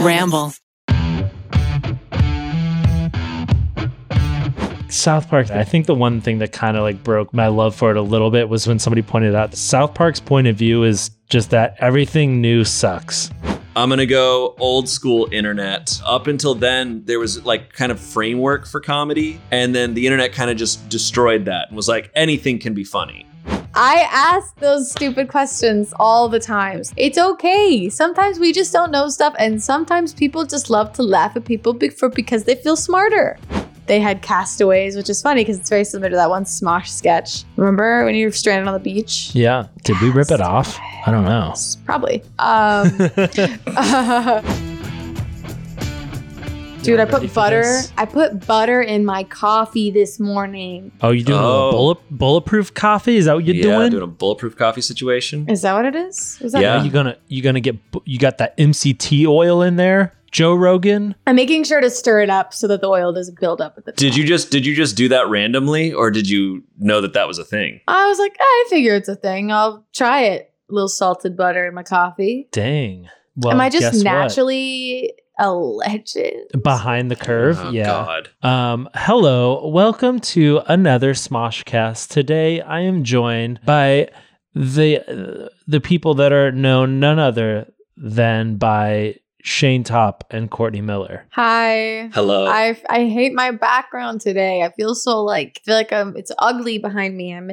Ramble. South Park, I think the one thing that kind of like broke my love for it a little bit was when somebody pointed out the South Park's point of view is just that everything new sucks. I'm gonna go old school internet. Up until then, there was like kind of framework for comedy, and then the internet kind of just destroyed that and was like anything can be funny. I ask those stupid questions all the times. It's okay. Sometimes we just don't know stuff, and sometimes people just love to laugh at people be- for because they feel smarter. They had castaways, which is funny because it's very similar to that one Smosh sketch. Remember when you were stranded on the beach? Yeah. Did we rip it off? I don't know. Probably. Um, dude, I put butter. I put butter in my coffee this morning. Oh, you doing a Oh. little bullet, bulletproof coffee? Is that what you're doing? yeah, doing? doing a bulletproof coffee situation. Is that what it is? Is that Yeah. Are you gonna you gonna get bu- you got that MCT oil in there, Joe Rogan? I'm making sure to stir it up so that the oil doesn't build up at the top. Did you just did you just do that randomly, or did you know that that was a thing? I was like, I figure it's a thing. I'll try it. A little salted butter in my coffee. Dang. Well, Am I guess just what? naturally a legend? behind the curve? Oh, yeah. God. Um, hello, welcome to another Smoshcast. Today, I am joined by the uh, the people that are known none other than by Shane Topp and Courtney Miller. Hi. Hello. I I hate my background today. I feel so like I feel like I'm it's ugly behind me. I'm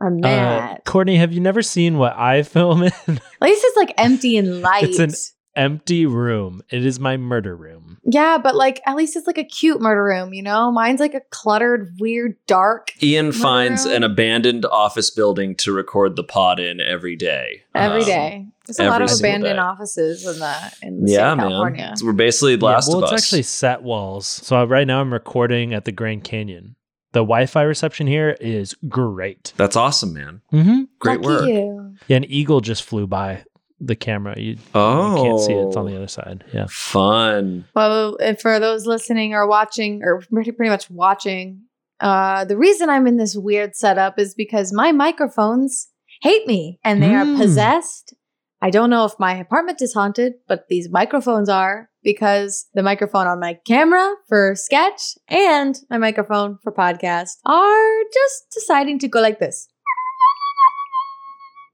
I'm Uh, mad. Courtney, have you never seen what I film in? At least it's like empty and light. It's an- Empty room. It is my murder room. yeah, but like at least it's like a cute murder room, you know? Mine's like a cluttered, weird, dark Ian finds Murder. an abandoned office building to record the pod in every day. every Um, day. There's a lot of abandoned day. offies in the in the Yeah, state of man. California. So we're basically the Last yeah, well, of it's actually set walls. So right now I'm recording at the Grand Canyon. The Wi-Fi reception here is great. That's awesome, man. Mm-hmm. Great Lucky work. you. Yeah, an eagle just flew by the camera. You, Oh, you can't see it. It's on the other side. Yeah. Fun. Well, if for those listening or watching, or pretty, pretty much watching, uh, the reason I'm in this weird setup is because my microphones hate me and they Mm. are possessed. I don't know if my apartment is haunted, but these microphones are because the microphone on my camera for sketch and my microphone for podcast are just deciding to go like this.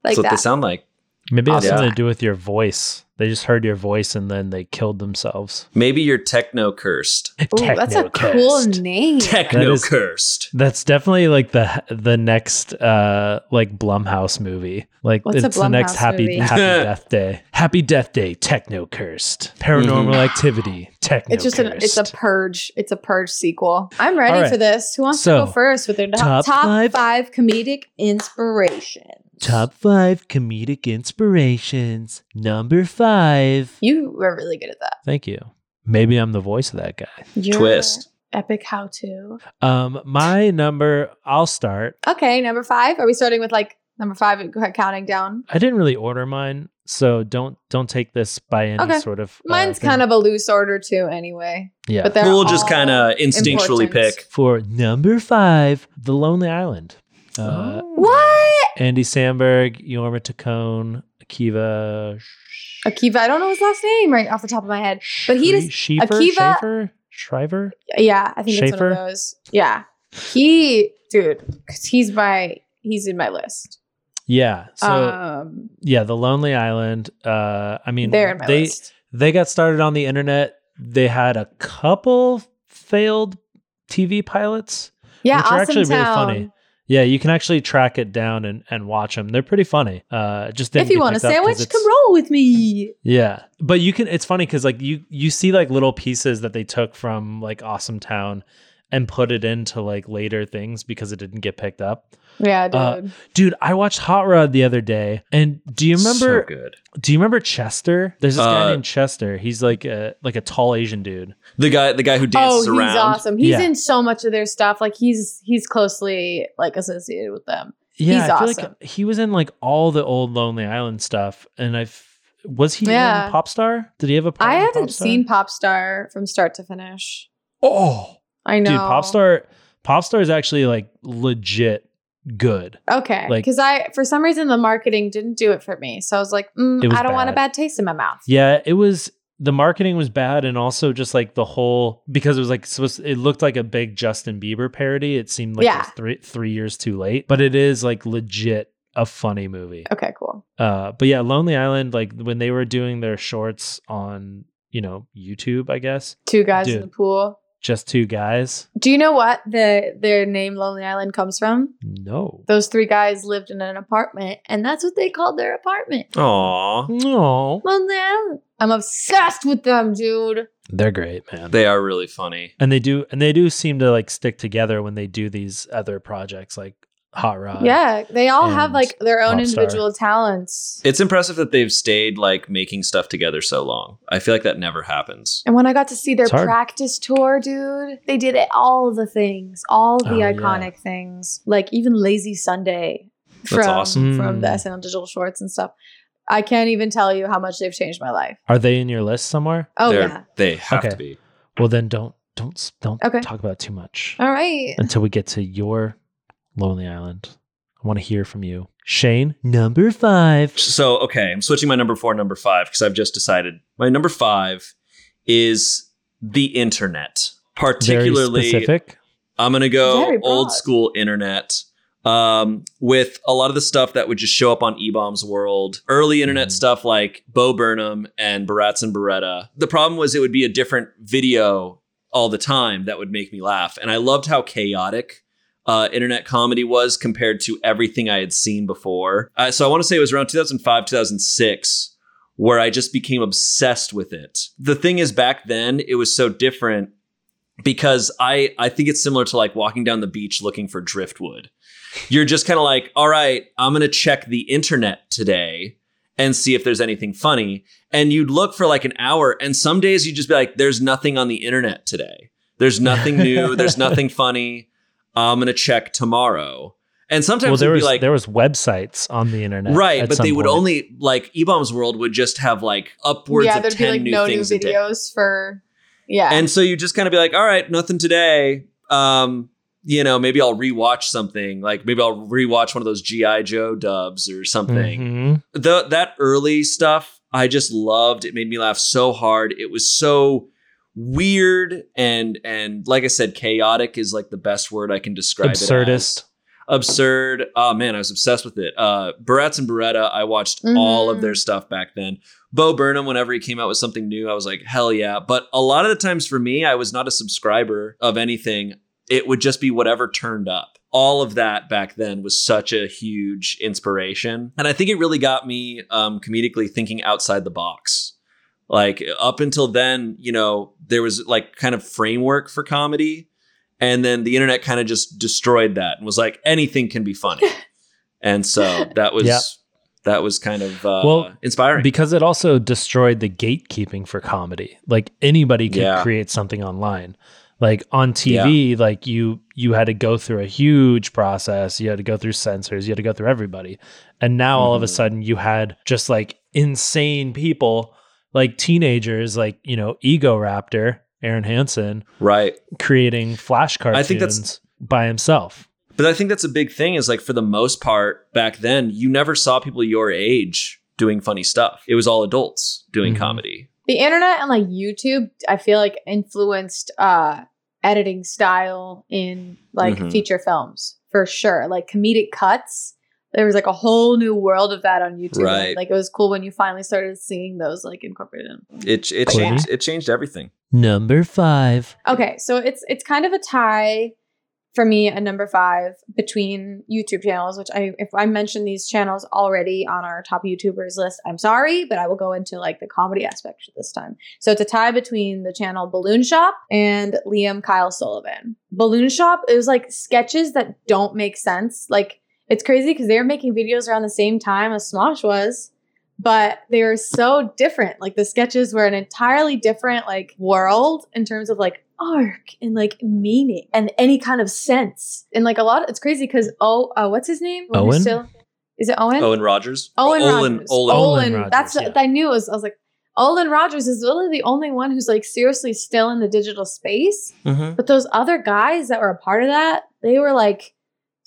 Like That's what that. they sound like. Maybe it has Awesome. something to do with your voice. They just heard your voice and then they killed themselves. Maybe you're techno cursed. Ooh, that's a cool name. Techno is- cursed. That's definitely like the the next uh like Blumhouse movie. Like What's a it's the next happy movie? happy death day. Happy death day, techno cursed. Paranormal Mhm. activity, techno It's just an it's a purge. It's a purge sequel. I'm ready All right. for this. Who wants So, to go first with their top top, top five- five? comedic inspirations? Top five comedic inspirations. Number five. You were really good at that. Thank you. Maybe I'm the voice of that guy. Your Twist. Epic how to. Um, my number. I'll start. Okay, number five. Are we starting with like number five? Go counting down. I didn't really order mine, so don't don't take this by any Okay. sort of. uh, Mine's kind of a loose order too, anyway. yeah. But they're We'll just kind of instinctually important. pick. For number five, The Lonely Island. Uh. What? Andy Samberg, Jorma Taccone, Akiva. Akiva. I don't know his last name right off the top of my head. But he just- Schiefer, Akiva- Schaefer, Shriver. Yeah, I think it's one of those. Yeah, he, dude, he's my he's in my list. Yeah. So um, yeah, The Lonely Island. Uh, I mean, they're in my they list. they got started on the internet. They had a couple failed TV pilots. Yeah, which awesome are actually really funny. Yeah, you can actually track it down and, and watch them. They're pretty funny. Uh, just If you want a picked up 'cause sandwich, come roll with me. Yeah, but you can. It's funny because like you you see like little pieces that they took from like Awesome Town and put it into like later things because it didn't get picked up. Yeah, dude. Uh, Dude, I watched Hot Rod the other day, and do you remember? So good. do you remember Chester? There's this guy Uh, named Chester. He's like a like a tall Asian dude. The guy, the guy who oh, dances he's around. awesome. He's Yeah. in so much of their stuff. Like he's he's closely like associated with them. Yeah, He's I feel awesome. like he was in like all the old Lonely Island stuff, and I've was he Yeah. in Popstar? Did he have a? part I haven't Popstar? seen Popstar from start to finish. Oh, I know. dude, Popstar. Popstar is actually like legit good. Okay, like- because I for some reason the marketing didn't do it for me. So I was like, mm, was I don't want a bad. bad taste in my mouth. Yeah, it was the marketing was bad and also just like the whole because it was like supposed it looked like a big Justin Bieber parody. It seemed like it Yeah. was three three years too late. But it is like legit a funny movie. Okay, cool. Uh but yeah, Lonely Island, like when they were doing their shorts on, you know, YouTube, I guess. Two guys in the pool. Just two guys. Do you know what the their name Lonely Island comes from? No. Those three guys lived in an apartment, and that's what they called their apartment. Aw. No. Lonely Island. I'm obsessed with them, dude. They're great, man. They are really funny. and they do and they do seem to like stick together when they do these other projects like Hot Rod. yeah, they all have like their own Popstar. individual talents. It's impressive that they've stayed like making stuff together so long. I feel like that never happens. And when I got to see their It's hard. practice tour, dude, they did it, all the things, all the Oh, yeah. iconic things, like even Lazy Sunday That's from awesome. from the Mm. SNL digital shorts and stuff. I can't even tell you how much they've changed my life. Are they in your list somewhere? Oh They're- yeah. They have Okay. to be. Well, then don't don't s- don't Okay. talk about it too much All right. until we get to your Lonely Island. I want to hear from you, Shane. Number five. So, okay, I'm switching my number four, number five, because I've just decided. My number five is the internet. particularly. Very Particularly, specific. I'm going to go old school internet um, with a lot of the stuff that would just show up on eBaum's world. Early internet Mhm. stuff like Bo Burnham and Barats and Bereta. The problem was it would be a different video all the time that would make me laugh. And I loved how chaotic uh, internet comedy was compared to everything I had seen before. Uh, so I want to say it was around 2005, 2006 where I just became obsessed with it. The thing is, back then it was so different because I I think it's similar to like walking down the beach looking for driftwood. You're just kind of like, all right, I'm gonna check the internet today and see if there's anything funny. And you'd look for like an hour, and some days you'd just be like, there's nothing on the internet today. There's nothing new. there's nothing funny. I'm gonna check tomorrow. And sometimes Well, there it'd was be like there was websites on the internet, right, at but some they would only like eBaum's World would just have like upwards yeah, of there'd be ten like new no new things a day. videos for yeah. And so you just kind of be like, all right, nothing today. Um, you know, maybe I'll rewatch something. Like maybe I'll rewatch one of those GI Joe dubs or something. Mhm. The that early stuff I just loved. It made me laugh so hard. It was so weird and and like I said, chaotic is like the best word I can describe it. Absurdist. as. Absurd. Oh man, I was obsessed with it. Uh Barats and Bereta, I watched all of Mhm. their stuff back then. Bo Burnham, whenever he came out with something new, I was like, hell yeah. But a lot of the times for me, I was not a subscriber of anything. It would just be whatever turned up. All of that back then was such a huge inspiration. And I think it really got me um, comedically thinking outside the box. Like up until then, you know, there was like kind of framework for comedy. And then the internet kind of just destroyed that and was like, anything can be funny. and so that was. Yeah. That was kind of uh, Well, inspiring. because it also destroyed the gatekeeping for comedy. Like anybody could Yeah. create something online. Like on TV, like you you had to go through a huge process. You had to go through censors. You had to go through everybody. And now all of a Mhm. sudden you had just like insane people, like teenagers, like you know, Ego Raptor, Arin Hanson, right. creating flash cartoons I think that's- by himself. But I think that's a big thing is like for the most part back then, you never saw people your age doing funny stuff. It was all adults doing Mhm. comedy. the internet and like YouTube, I feel like influenced uh editing style in like Mhm. feature films for sure. Like comedic cuts. There was like a whole new world of that on YouTube. Right. Like it was cool when you finally started seeing those like incorporated in. It it Courtney? changed it changed everything. Number five. Okay, so it's it's kind of a tie for me a number five between YouTube channels, which I if I mentioned these channels already on our top YouTubers list, I'm sorry, but I will go into like the comedy aspect this time. So it's a tie between the channel Balloon Shop and Liam Kyle Sullivan. Balloon Shop is like sketches that don't make sense. Like it's crazy because they were making videos around the same time as Smosh was but they were so different. Like the sketches were an entirely different like world in terms of like arc and like meaning and any kind of sense. And like a lot, it's crazy because oh, uh, what's his name? When he's Owen? is it Owen? Owen Rogers. Owen Olan, Rogers. Olan. Olan Olan. Rogers, That's yeah. I knew it was. I was like, Olan Rogers is really the only one who's like seriously still in the digital space. Mhm. But those other guys that were a part of that, they were like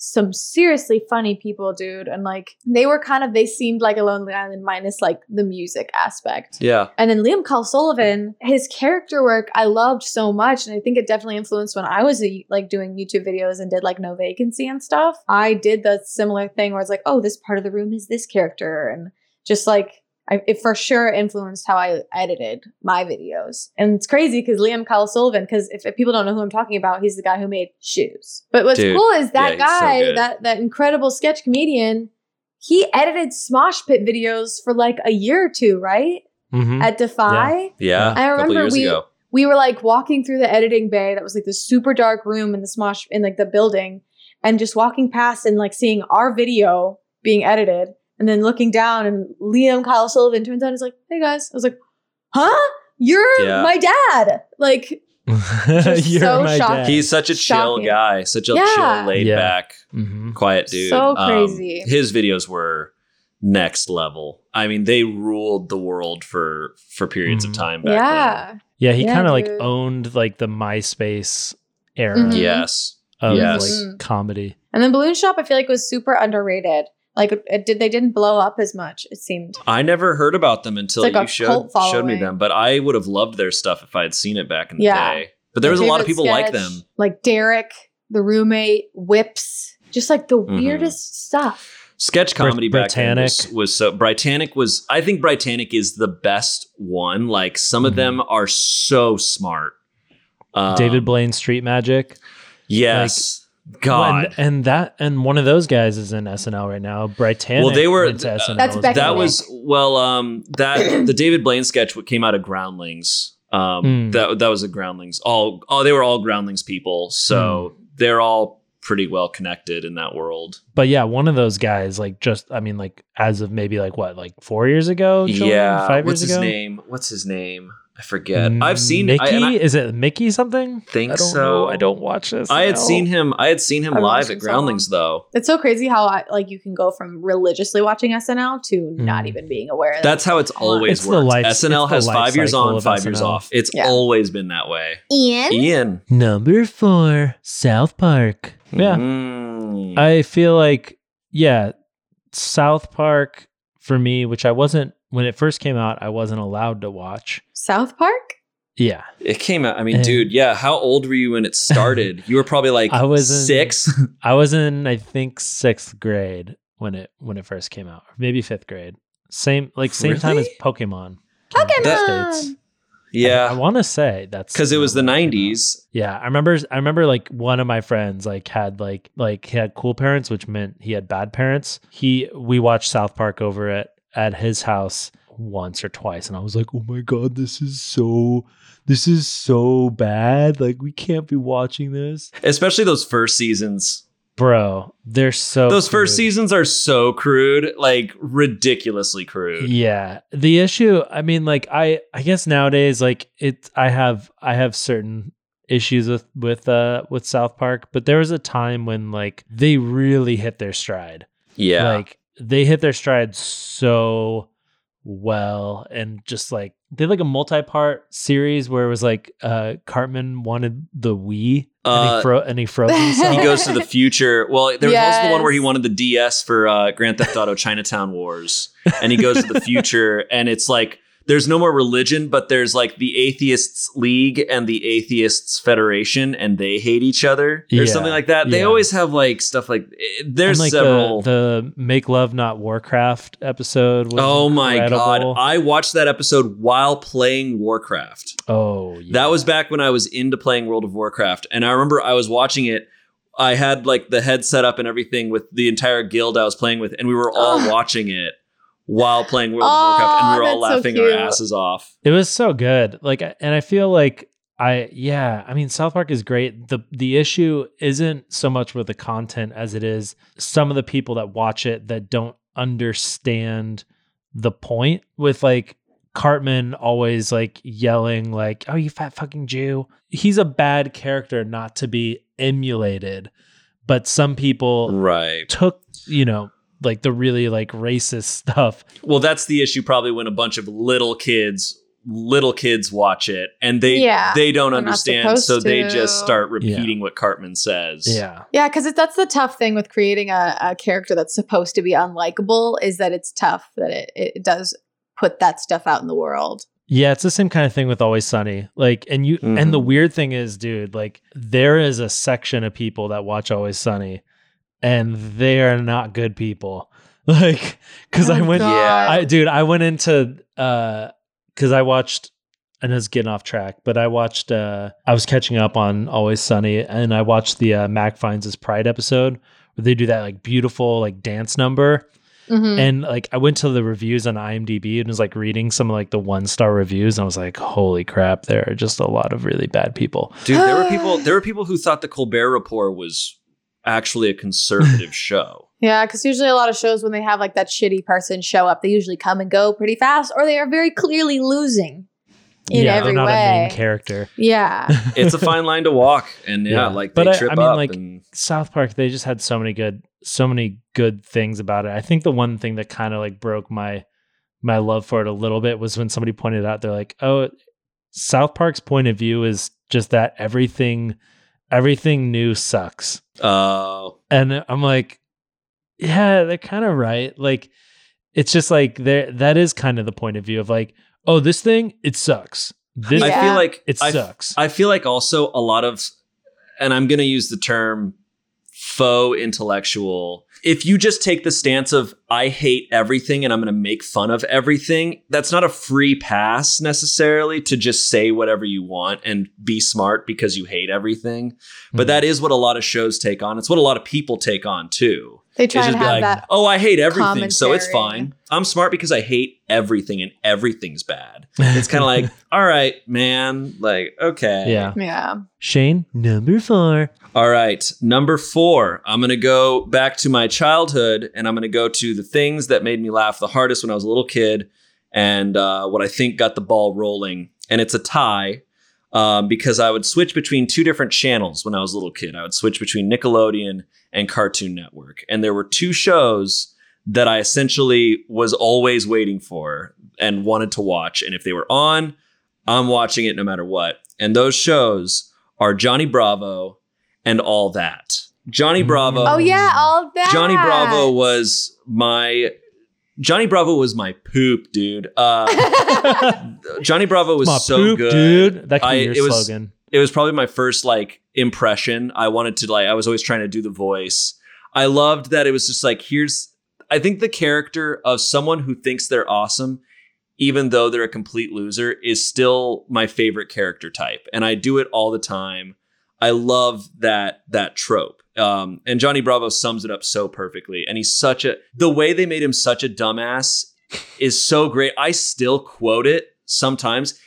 some seriously funny people, dude. And like they were kind of they seemed like a Lonely Island minus like the music aspect. Yeah. And then Liam Carl Sullivan, his character work I loved so much, and I think it definitely influenced when I was like doing YouTube videos and did like no vacancy and stuff. I did the similar thing where it's like, oh, this part of the room is this character, and just like I, it for sure influenced how I edited my videos. And it's crazy because Liam Kyle Sullivan, because if, if, people don't know who I'm talking about, he's the guy who made shoes. But what's Dude, cool is that yeah, he's so guy, that that incredible sketch comedian, he edited Smosh Pit videos for like a year or two, right? Mhm. At Defy. Yeah. I a couple remember we ago. we were like walking through the editing bay that was like this super dark room in the Smosh in like the building, and just walking past and like seeing our video being edited, and then looking down and Liam Kyle Sullivan turns out and is like, "Hey guys," I was like, "Huh? You're Yeah. my dad?" Like, You're so my shocking. dad. He's such a chill guy, such a Yeah. chill, laid Yeah. back, Mhm. quiet dude. So Um, crazy. his videos were next level. I mean, they ruled the world for for periods Mhm. of time back yeah, Yeah, he Yeah, kind of like owned like the MySpace era Mhm. Yes. of Yes. like comedy. and then Balloon Shop I feel like was super underrated. Like, it did they didn't blow up as much? It seemed. I never heard about them until like you showed, showed me them, but I would have loved their stuff if I had seen it back in the Yeah. day. But there was a lot of Favorite people like them. like Derek, the roommate, Whips, just like the Mhm. weirdest stuff. Sketch Brit- comedy back then was, Britanick. was so Britanick was I think Britanick is the best one. Like some of Mhm. them are so smart. Um, David Blaine Street Magic. Yes. God. And, and that and one of those guys is in SNL right now. Britanick. Well, they were- went to uh, SNL That's Becky that well. was well um that the David Blaine sketch what came out of Groundlings. Um Mm. that that was a Groundlings. All oh they were all Groundlings people. So Hmm. they're all pretty well connected in that world. But yeah, one of those guys, like just I mean, like as of maybe like what, like four years ago? Julian? yeah. five What's years his ago. name? What's his name? I forget. I've seen Mickey. I, I Is it Mickey something? think I don't so. know. I don't watch this. I had now. seen him. I had seen him I've live at him so Groundlings though. It's so crazy how I, like you can go from religiously watching SNL to not Mm. even being aware. That That's how it's always It's the worked. life- SNL it's has life five years on, of five years off. It's Yeah. always been that way. Ian. Ian. Number four, South Park. Yeah. Mm. I feel like, yeah, South Park for me, which I wasn't, when it first came out, I wasn't allowed to watch. South Park. Yeah. It came out. I mean, And- dude, yeah. How old were you when it started? you were probably like I was in- six. I was in, I think, sixth grade when it when it first came out, maybe fifth grade. Same like same time as Really? Pokemon. came to the Pokemon! States. I, want to say that's because it was the when came out. '90s. Yeah, I remember. I remember like one of my friends like had like like he had cool parents, which meant he had bad parents. He we watched South Park over at at his house once or twice, and I was like, oh my god, this is so this is so bad. Like we can't be watching this, Especially those first seasons. bro. They're so those first seasons are so crude, like ridiculously crude. Yeah. The issue, I mean, like I I guess nowadays, like it I have I have certain issues with with uh with South Park, but there was a time when like they really hit their stride. Yeah. Like they hit their stride so well and just like they had like a multi-part series where it was like uh Cartman wanted the Wii and Uh, he fro and he froze himself. he goes to the future. Well, there was also the one where he wanted the DS for uh, Grand Theft Auto Chinatown Wars, and he goes to the future, and it's like there's no more religion, but there's like the Atheists League and the Atheists Federation, and they hate each other or Yeah, something like that. They yeah. always have like stuff like eh, there's like several. the, the Make Love Not Warcraft episode oh my incredible. god! I watched that episode while playing Warcraft. Oh, yeah. That was back when I was into playing World of Warcraft. And I remember I was watching it. I had like the headset up and everything with the entire guild I was playing with, and we were all watching it while playing World of Oh, Warcraft, and we are all that's so laughing our asses off. It was so good. Like, and I feel like I, yeah, I mean, South Park is great. the The issue isn't so much with the content as it is some of the people that watch it that don't understand the point. With like Cartman always like yelling, like, "Oh, you fat fucking Jew!" He's a bad character not to be emulated, but some people Right. took, you know, like the really like racist stuff Well, that's the issue probably when a bunch of little kids little kids watch it and they Yeah, they don't understand supposed so they just start repeating what Cartman says. Yeah. Yeah, because that's the tough thing with creating a, a character that's supposed to be unlikable is that it's tough that it, it does put that stuff out in the world. Yeah, it's the same kind of thing with Always Sunny. Like, and you, and the Mhm. weird thing is, dude, like, there is a section of people that watch Always Sunny, and they are not good people. Like, because I Oh, went, Yeah. I, dude, I went into, uh, because I watched, and I know it's getting off track, but I watched, uh, I was catching up on Always Sunny, and I watched the uh, Mac finds his pride episode where they do that like beautiful like dance number. Mhm. And like I went to the reviews on IMDb and was like reading some of like the one star reviews and I was like, holy crap, there are just a lot of really bad people. Dude, there were people there were people who thought the Colbert Report was actually a conservative show. Yeah, because usually a lot of shows when they have like that shitty person show up, they usually come and go pretty fast, or they are very clearly losing in yeah, every they're not way. a main character. yeah, It's a fine line to walk, and yeah, Yeah. like But they I- trip I mean, up. like- and, South Park, they just had so many good, so many good things about it. I think the one thing that kind of like broke my my love for it a little bit was when somebody pointed out they're like, oh, South Park's point of view is just that everything, everything new sucks. uh, And I'm like, yeah, they're kind of right. Like, it's just like there. That is kind of the point of view of like, oh, this thing it sucks. This I feel like it I, sucks. I feel like also a lot of, and I'm going to use the term faux intellectual. If you just take the stance of, I hate everything and I'm going to make fun of everything, that's not a free pass necessarily to just say whatever you want and be smart because you hate everything. But Mhm. that is what a lot of shows take on. It's what a lot of people take on too. They try and just be have like, that. oh, I hate everything, so it's fine. I'm smart because I hate everything and everything's bad. It's kind of like, all right, man, like, okay. yeah. Yeah, Shane, number four. All right, number four. I'm going to go back to my childhood and I'm going to go to the things that made me laugh the hardest when I was a little kid and uh, what I think got the ball rolling. And it's a tie um, because I would switch between two different channels when I was a little kid. I would switch between Nickelodeon and Cartoon Network. And there were two shows that I essentially was always waiting for and wanted to watch. And if they were on, I'm watching it no matter what. And those shows are Johnny Bravo and All That. Johnny Mm. Bravo. Oh yeah, all that. Johnny Bravo was my Johnny Bravo was my poop, dude. Uh, Johnny Bravo was My so poop, good, dude. That could I- be your it was- slogan. it was probably my first like impression. I wanted to like I was always trying to do the voice. I loved that it was just like here's I think the character of someone who thinks they're awesome even though they're a complete loser is still my favorite character type and I do it all the time. I love that that trope. Um, and Johnny Bravo sums it up so perfectly. And he's such a the way they made him such a dumbass is so great. I still quote it sometimes.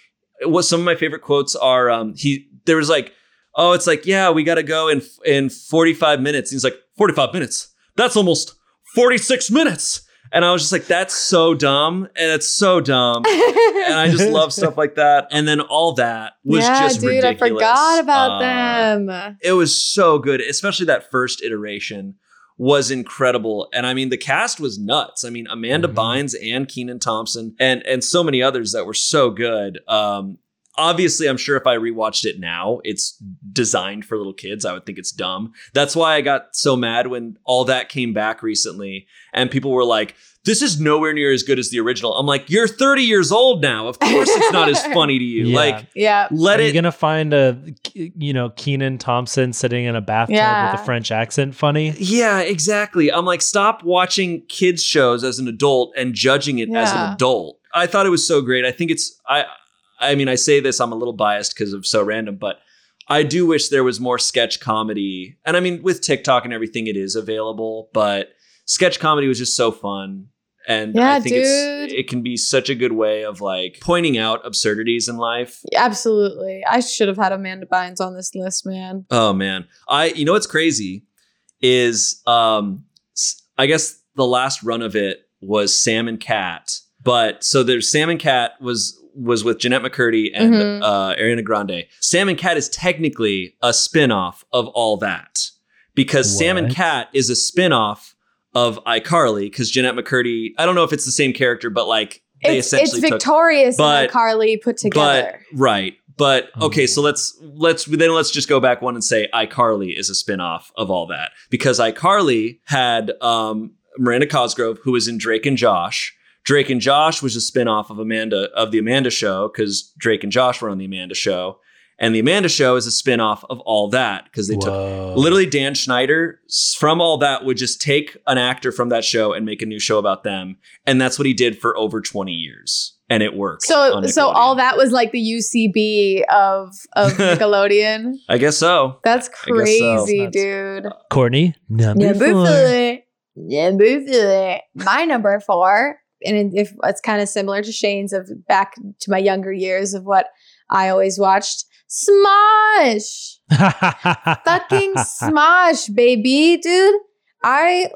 What some of my favorite quotes are um he there was like oh it's like yeah we got to go in in 45 minutes. He's like 45 minutes? That's almost 46 minutes and i was just like that's so dumb. And it's so dumb. And i just love stuff like that. And then all that was yeah, just dude, ridiculous I forgot about Uh, them. it was so good especially that first iteration was incredible. And i mean the cast was nuts. I mean amanda Mhm. bynes and kenan thompson and and so many others that were so good. Um obviously i'm sure if i rewatched it now it's designed for little kids i would think it's dumb that's why i got so mad when all that came back recently and people were like this is nowhere near as good as the original i'm like you're 30 years old now of course it's not as funny to you Yeah. like Yeah, let Are it you gonna find a you know Kenan Thompson sitting in a bathtub Yeah. with a French accent funny? Yeah, exactly. I'm like, stop watching kids shows as an adult and judging it as an adult. I thought it was so great. I think it's I I mean, I say this, I'm a little biased because of so random, but I do wish there was more sketch comedy. And I mean, with TikTok and everything, it is available, but sketch comedy was just so fun. And Yeah, I think dude. it's it can be such a good way of like pointing out absurdities in life. absolutely. I should have had Amanda Bynes on this list, man. Oh man. I you know what's crazy is um I guess the last run of it was Sam and Cat. But so there's Sam and Cat was was with Jennette McCurdy and Mhm. uh Ariana Grande. Sam and Cat is technically a spin-off of all that. Because Sam and Cat is a spin-off of iCarly because Jennette McCurdy, I don't know if it's the same character, but like they it's, it's essentially took victorious but- and Carly put together. But right. But okay, Oh. so let's let's then let's just go back one and say iCarly is a spin-off of all that. Because iCarly had um Miranda Cosgrove, who was in Drake and Josh. Drake and Josh was a spin-off of Amanda of the Amanda show, because Drake and Josh were on the Amanda show. And the Amanda show is a spin-off of all that because they took literally Dan Schneider from all that would just take an actor from that show and make a new show about them. And that's what he did for over 20 years. And it worked. So so all that was like the UCB of of Nickelodeon. I guess so. That's I guess so. crazy, That's- dude. Courtney, number, Number four. four. Number four. My number four, and if it's kind of similar to Shane's of back to my younger years of what I always watched. Smosh. Fucking Smosh, baby, dude. I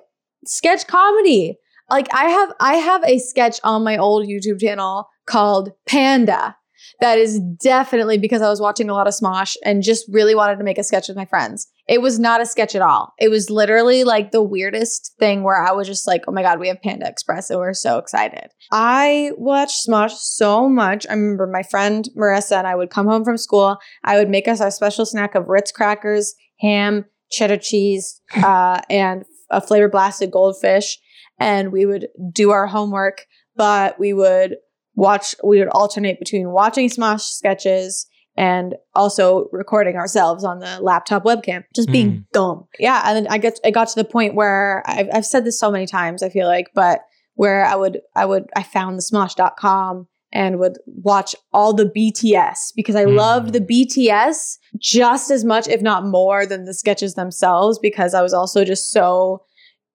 sketch comedy. Like I have I have a sketch on my old YouTube channel called Panda. That is definitely because I was watching a lot of Smosh and just really wanted to make a sketch with my friends. It was not a sketch at all. It was literally like the weirdest thing where I was just like, oh my God, we have Panda Express and we're so excited. I watched Smosh so much. I remember my friend Marissa and I would come home from school. I would make us our special snack of Ritz crackers, ham, cheddar cheese, uh, and a flavor blasted goldfish. And we would do our homework, but we would watch, we would alternate between watching Smosh sketches and also recording ourselves on the laptop webcam, just being Mm. dumb. Yeah. And then I get, I got to the point where I've, I've said this so many times, I feel like, but where I would, I would, I found the smosh.com and would watch all the BTS because I Mm. loved the BTS just as much, if not more, than the sketches themselves because I was also just so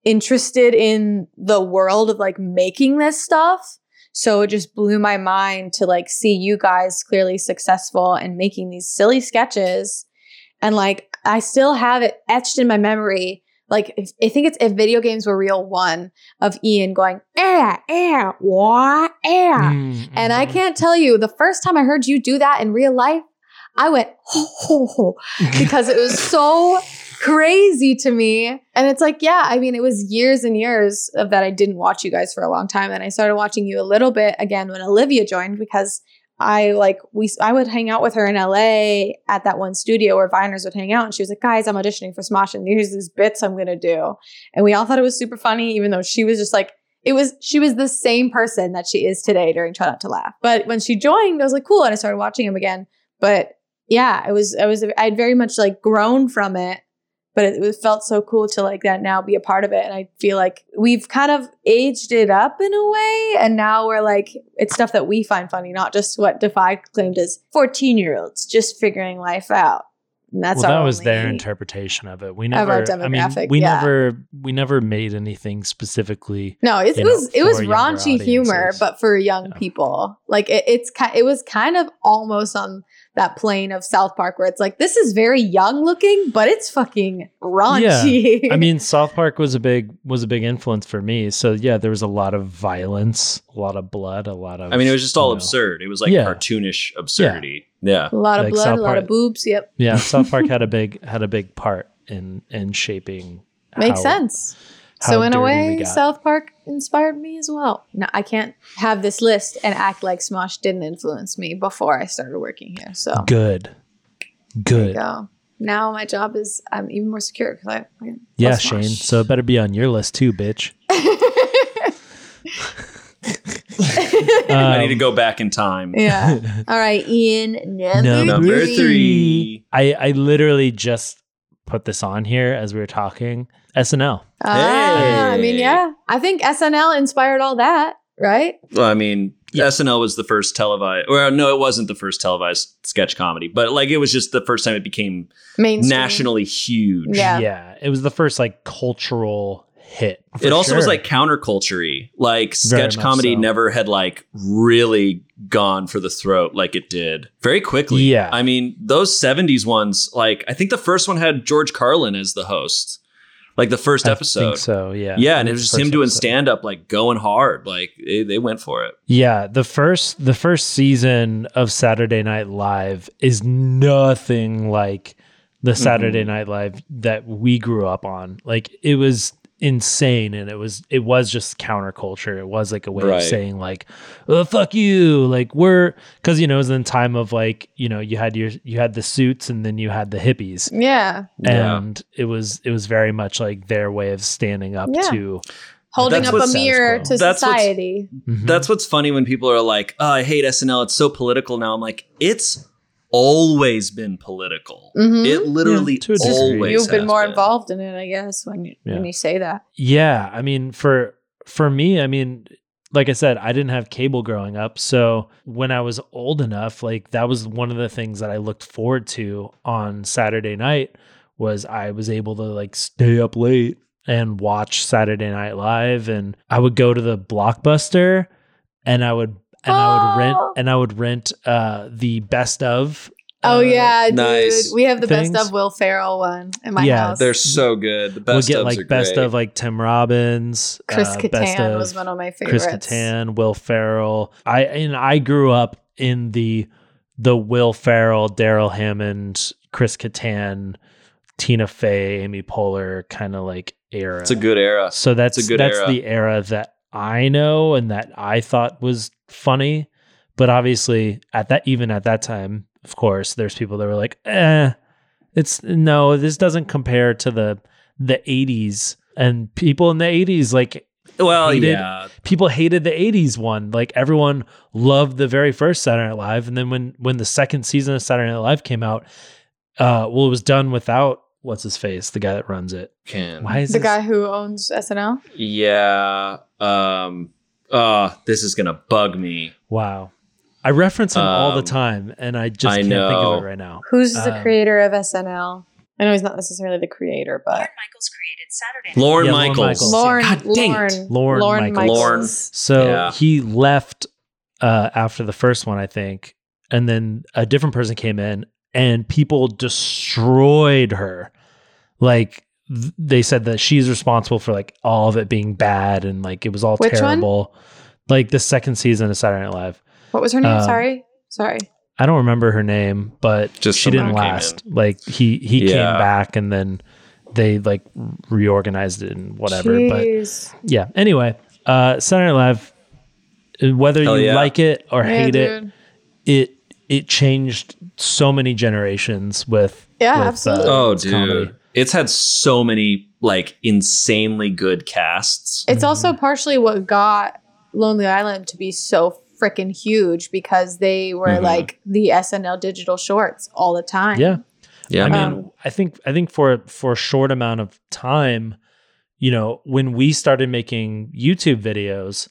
interested in the world of like making this stuff. So it just blew my mind to like see you guys clearly successful and making these silly sketches. And like I still have it etched in my memory. Like if, I think it's if video games were real one of Ian going, eh, eh, what, eh. Mm, And I mhm. can't tell you, the first time I heard you do that in real life, I went, ho, ho, ho, because it was so crazy to me. And it's like, yeah, I mean, it was years and years of that I didn't watch you guys for a long time. And I started watching you a little bit again when Olivia joined because I like we I would hang out with her in LA at that one studio where Viners would hang out and she was like, guys, I'm auditioning for Smosh and here's these bits I'm gonna do. And we all thought it was super funny, even though she was just like it was she was the same person that she is today during Try Not to Laugh. But when she joined, I was like, cool, and I started watching him again. But yeah, it was I was I'd very much like grown from it, but it, it felt so cool to like that now be a part of it. And I feel like we've kind of aged it up in a way, and now we're like it's stuff that we find funny, not just what Defy claimed as fourteen year olds just figuring life out. And that's well, that was their interpretation of it. We never, I mean, we yeah. never, we never made anything specifically. No, it, it know, was it was raunchy humor, but for young Yeah. people, like it, it's it was kind of almost on that plane of South Park where it's like this is very young looking, but it's fucking raunchy. Yeah. I mean, South Park was a big was a big influence for me. So yeah, there was a lot of violence, a lot of blood, a lot of. I mean, it was just all know- absurd. It was like Yeah. cartoonish absurdity. Yeah. a lot of like blood, South a lot Park- of boobs. Yep, Yeah, South Park had a big had a big part in in shaping. makes how- sense. how So in a way. South Park inspired me as well. Now I can't have this list and act like Smosh didn't influence me before I started working here. So Good, there you good. go. Now my job is I'm even more secure because I, I love Yeah, Smosh. Shane. So it better be on your list too, bitch. I need to go back in time. yeah. All right, Ian. Number, Number Number three. three. I I literally just put this on here as we were talking. SNL. Ah, I mean, yeah. I think SNL inspired all that, right? Well, I mean, Yeah. SNL was the first televised. Well, no, it wasn't the first televised sketch comedy, but like it was just the first time it became Mainstream. nationally huge. Yeah. it was the first like cultural hit. It for also was like counterculture Like Very sketch comedy so. never had like really gone for the throat like it did very quickly. Yeah. I mean, those 70s ones, like I think the first one had George Carlin as the host. Like the first I episode. think so yeah. Yeah, and it was just him doing stand up, like going hard. Like they, they went for it. Yeah, the first the first season of Saturday Night Live is nothing like the mm-hmm. Saturday Night Live that we grew up on. Like it was insane and it was it was just counterculture it was like a way Right. of saying like oh, fuck you like we're because you know it was in time of like you know you had your you had the suits and then you had the hippies Yeah. Yeah. and it was it was very much like their way of standing up Yeah. to Holding up a what's- mirror to That's what's- society. Mhm. That's what's funny when people are like, "Oh, I hate SNL. It's so political now." I'm like, "It's always been political. Mhm. It literally Yeah, to a always You've been has more involved in it, I guess, when you, Yeah. when you say that. Yeah, I mean for for me, I mean like I said, I didn't have cable growing up, so when I was old enough, like that was one of the things that I looked forward to on Saturday night was I was able to like stay up late and watch Saturday Night Live and I would go to the Blockbuster and I would and I would rent Oh. and I would rent uh the best of Oh uh, yeah, dude. nice We have the things. best of Will Ferrell one in my Yeah, house. They're so good. The We'll best get ofs like are best great. of like Tim Robbins, Chris uh, best Kattan of- was one of my Chris. Kattan, Will Ferrell. I and I grew up in the the Will Ferrell, Darrell Hammond, Chris Kattan, Tina Fey, Amy Poehler kind of like era. It's a good era. so that's it's a good that's era. the era that I know and that I thought was funny. But obviously, at that even at that time, of course, there's people that were like, "Eh, it's no, this doesn't compare to the the '80s." And people in the '80s, like Well, hated- yeah. people hated the 80s one like everyone loved the very first saturday night live and then when when the second season of saturday night live came out uh well it was done without what's his face the guy that runs it Can. why is The this- guy who owns SNL. Yeah. Um. Uh. This is gonna bug me. wow i reference him all the Um, time and i just I can't think of it right now Who's the Um, creator of SNL? I know he's not necessarily the creator, but Lorne Michaels created Saturday. Night Lorne Yeah, Lorne Michaels. Michaels. Lauren, God dang it. Lauren, Lorne Michaels. Lorne. so Yeah. he left uh after the first one i think and then a different person came in and people destroyed her like th- they said that she's responsible for like all of it being bad and like it was all Which one? terrible like the second season of saturday night live What was her name? Um, Sorry, sorry. i don't remember her name but Just she didn't last like he he Yeah. came back and then they like reorganized it and whatever but yeah. Anyway, uh, Saturday Night Live, uh, whether Hell you yeah. like it or Yeah, hate it, it it changed so many generations with Yeah, with, uh, absolutely. Oh, its dude. comedy. It's had so many like insanely good casts. It's also partially what got Lonely Island to be so freaking huge because they were Mhm. like the SNL digital shorts all the time. Yeah. Yeah. I mean, Um, I think I think for for a short amount of time, you know, when we started making YouTube videos,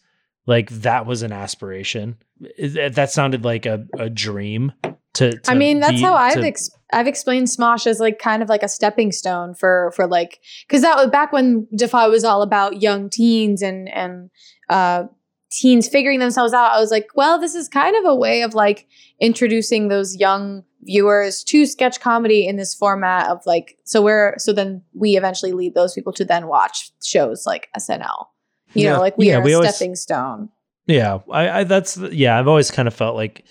like that was an aspiration. It- that sounded like a, a dream. To, to I mean, that's how I've to- ex- I've explained Smosh as like kind of like a stepping stone for for like because that was back when Defy was all about young teens and and uh, teens figuring themselves out. I was like, well, this is kind of a way of like introducing those young viewers to sketch comedy in this format of like so we're so then we eventually lead those people to then watch shows like SNL. You Yeah. know, like we Yeah, are we a always- stepping stone. Yeah, I, I that's yeah. I've always kind of felt like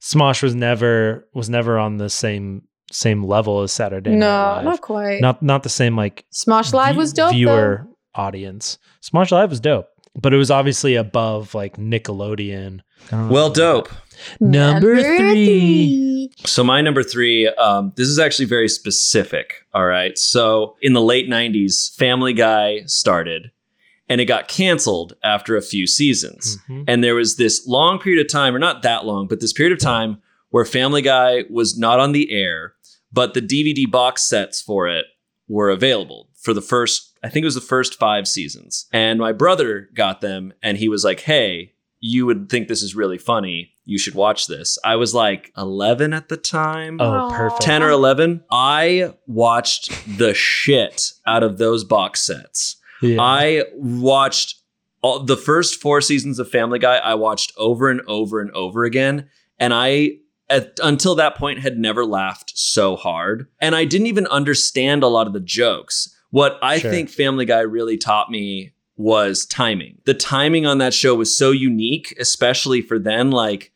Smosh was never was never on the same same level as Saturday No, Night Live. not quite. not not the same like Smosh Live view- was dope. viewer audience. Smosh Live was dope, but it was obviously above like Nickelodeon. I don't know. well, dope. though. Number three. So my number three, um, this is actually very specific. All right. So in the late '90s, Family Guy started, and it got canceled after a few seasons. Mhm. And there was this long period of time, or not that long, but this period of time where Family Guy was not on the air, but the DVD box sets for it were available for the first, I think it was the first five seasons. And my brother got them and he was like, hey, you would think this is really funny. You should watch this. I was like 11 at the time. Oh, perfect. 10 or 11 i watched the shit out of those box sets Yeah. i watched all, the first four seasons of family guy i watched over and over and over again and i at, until that point had never laughed so hard and i didn't even understand a lot of the jokes what i Sure. think family guy really taught me was timing the timing on that show was so unique especially for then like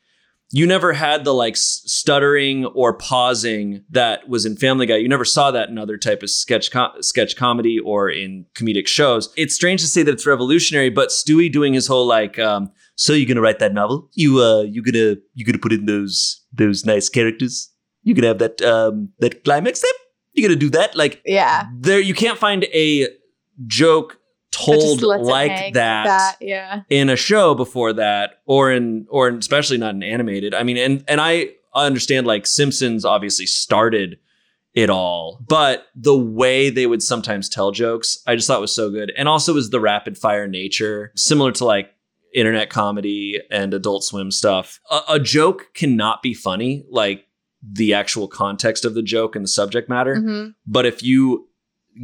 you never had the like stuttering or pausing that was in Family Guy. You never saw that in other type of sketch co- sketch comedy or in comedic shows. It's strange to say that it's revolutionary, but Stewie doing his whole like, um, so you're gonna write that novel? You uh, you gonna you gonna put in those those nice characters? You gonna have that um that climax there? You gonna do that? Like Yeah. there, you can't find a joke told lets like hang. that Yeah. in a show before that or in or in, especially not in animated. I mean and and i understand like simpsons obviously started it all but the way they would sometimes tell jokes i just thought was so good. And also was the rapid fire nature similar to like internet comedy and adult swim stuff. A, a joke cannot be funny like the actual context of the joke and the subject matter. Mhm. but if you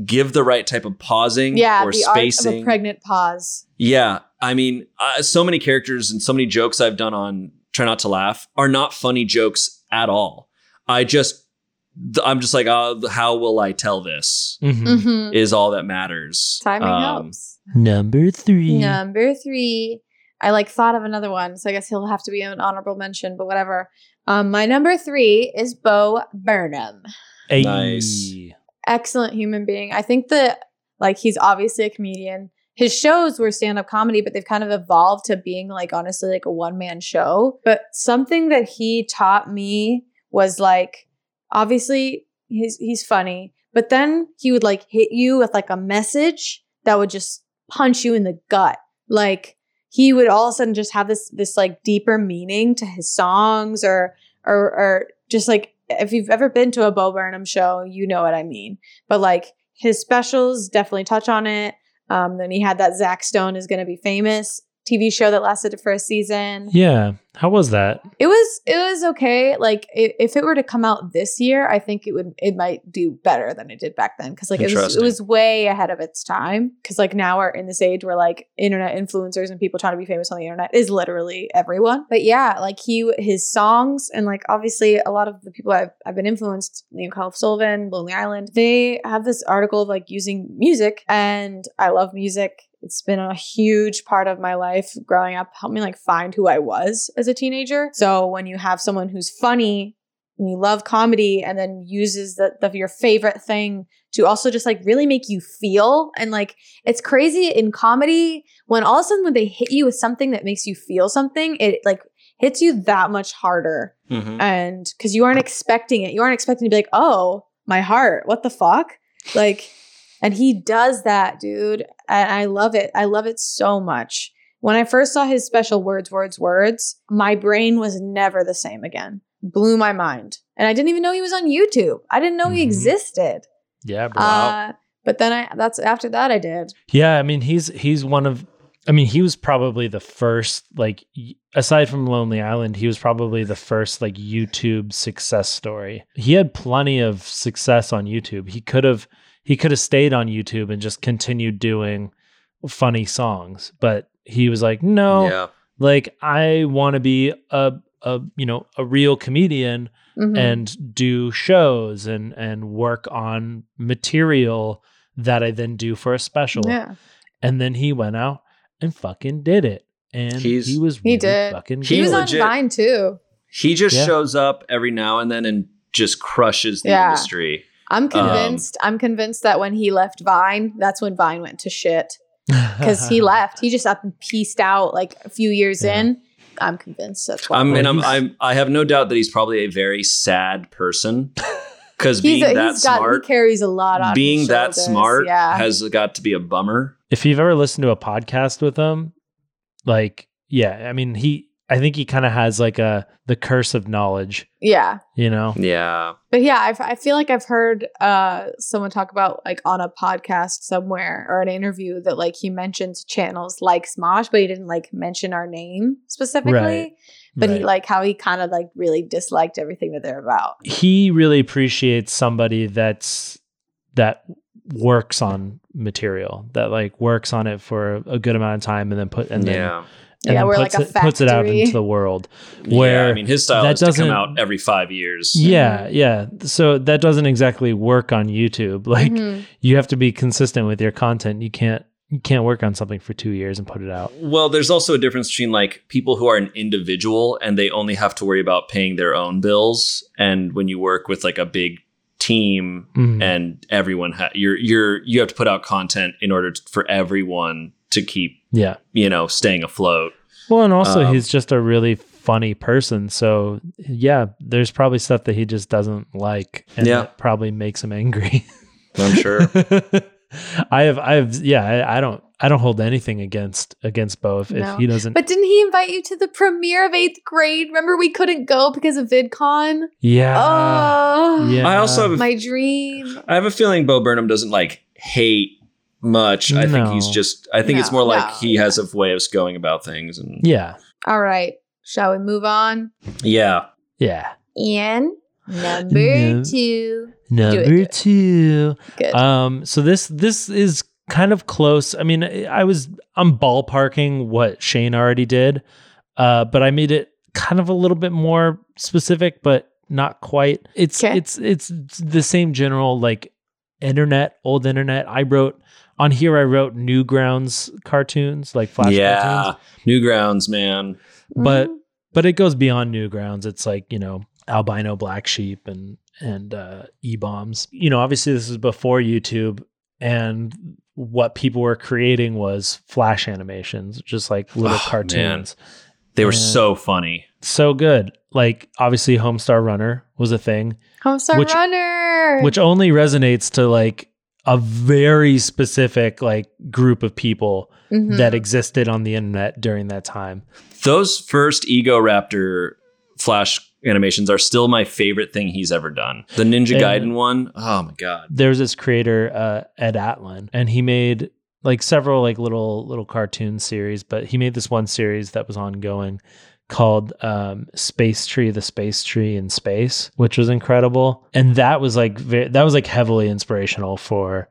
give the right type of pausing Yeah. or The art of a pregnant pause. yeah, I mean, uh, so many characters and so many jokes I've done on Try Not to Laugh are not funny jokes at all. I just, I'm just like, oh, how will I tell this? Mhm. Mhm. Is all that matters. Timing Um, helps. Number three. Number three. I like thought of another one, so I guess he'll have to be an honorable mention, but whatever. Um, my number three is Bo Burnham. Ayy. Nice. Excellent human being. I think that like he's obviously a comedian. His shows were stand-up comedy, but they've kind of evolved to being like honestly like a one-man show. But something that he taught me was like obviously he's he's funny, but then he would like hit you with like a message that would just punch you in the gut. Like he would all of a sudden just have this this like deeper meaning to his songs or or or just like if you've ever been to a Bo Burnham show, you know what I mean. But like his specials definitely touch on it. Um, then he had that Zach Stone is going to be famous TV show that lasted for a season. Yeah. How was that? It was it was okay. Like i- if it were to come out this year, I think it would it might do better than it did back then because like it was, it was way ahead of its time. Because like now we're in this age where like internet influencers and people trying to be famous on the internet is literally everyone. But yeah, like he his songs and like obviously a lot of the people I've I've been influenced, Liam Kyle Sullivan, Lonely Island, they have this article of like using music, and I love music. It's been a huge part of my life growing up, helped me like find who I was as a teenager. So when you have someone who's funny and you love comedy and then uses the, the your favorite thing to also just like really make you feel and like it's crazy in comedy when all of a sudden when they hit you with something that makes you feel something, it like hits you that much harder mhm. and because you aren't expecting it you aren't expecting to be like oh my heart what the fuck like and he does that dude and i love it i love it so much when i first saw his special words words words my brain was never the same again blew my mind and i didn't even know he was on youtube i didn't know he Mhm. existed Yeah, bro. uh, but then i that's after that i did Yeah, I mean he's he's one of I mean he was probably the first like aside from Lonely Island, he was probably the first like YouTube success story. He had plenty of success on YouTube. He could have he could have stayed on YouTube and just continued doing funny songs, but he was like, "No, yeah. like I want to be a a you know, a real comedian Mhm. and do shows and and work on material that I then do for a special." yeah And then he went out and fucking did it. And He's- he was He really did. fucking He he, was legit- on vine too He just Yeah. shows up every now and then and just crushes the Yeah. industry. I'm Um, convinced i'm convinced that when he left vine that's when vine went to shit because he left. He just up and pieced out like a few years Yeah. in. I'm convinced that's why. I mean, I'm, I'm, I have no doubt that he's probably a very sad person because being a, that he's got smart, he carries a lot on being his that smart Yeah, has got to be a bummer. if you've ever listened to a podcast with him, like, yeah, I mean, he, I think he kind of has like a, the curse of knowledge, yeah. you know? Yeah. But yeah, I've, I feel like I've heard uh, someone talk about like on a podcast somewhere or an interview that like he mentions channels like Smosh, but he didn't like mention our name specifically. Right. But he like how he kind of like really disliked everything that they're about. he really appreciates somebody that's, that works on material, that like works on it for a good amount of time and then put, and then, yeah. and Yeah, then we're puts, like a it, puts it out into the world. yeah. Where I mean, his style that is doesn't- come out every five years. Yeah, yeah. So that doesn't exactly work on YouTube. Like Mhm. you have to be consistent with your content. You can't you can't work on something for two years and put it out. Well, there's also a difference between like people who are an individual and they only have to worry about paying their own bills, and when you work with like a big team Mhm. and everyone ha- you're you're you have to put out content in order t- for everyone to keep yeah. you know staying afloat. Well, and also Um, he's just a really funny person. So yeah, there's probably stuff that he just doesn't like, and Yeah. that probably makes him angry. I'm sure. I have, I have, yeah, I, I don't, I don't hold anything against against Bo if, No. if he doesn't. But didn't he invite you to the premiere of eighth grade? Remember we couldn't go because of VidCon? yeah, oh, yeah. I also have a my dream. I have a feeling Bo Burnham doesn't like hate much. I think he's just I think it's more like no, he has a way of going about things and yeah, All right, shall we move on? yeah. yeah. Ian, number Yeah. two. Number do it. two. Good. Um, so this this is kind of close. I mean, I was I'm ballparking what Shane already did, uh, but I made it kind of a little bit more specific, but not quite. It's 'Kay. it's it's the same general like internet, old internet. I wrote on here. I wrote Newgrounds cartoons, like flash yeah. cartoons, Newgrounds, man. but Mhm. but it goes beyond Newgrounds. It's like you know albino black sheep and and uh, e bombs. You know, obviously this is before YouTube, and what people were creating was flash animations, just like little Oh, cartoons. They were Yeah. so funny. So good. Like obviously, Homestar Runner was a thing, Homestar which- Runner. which only resonates to like a very specific like group of people Mhm. that existed on the internet during that time. Those first Egoraptor flash animations are still my favorite thing he's ever done. The Ninja And- Gaiden one, oh my god. there's this creator uh, Ed Atlin, and he made like several like little little cartoon series, but he made this one series that was ongoing called um, Space Tree, the Space Tree in Space, which was incredible, and that was like ve- that was like heavily inspirational for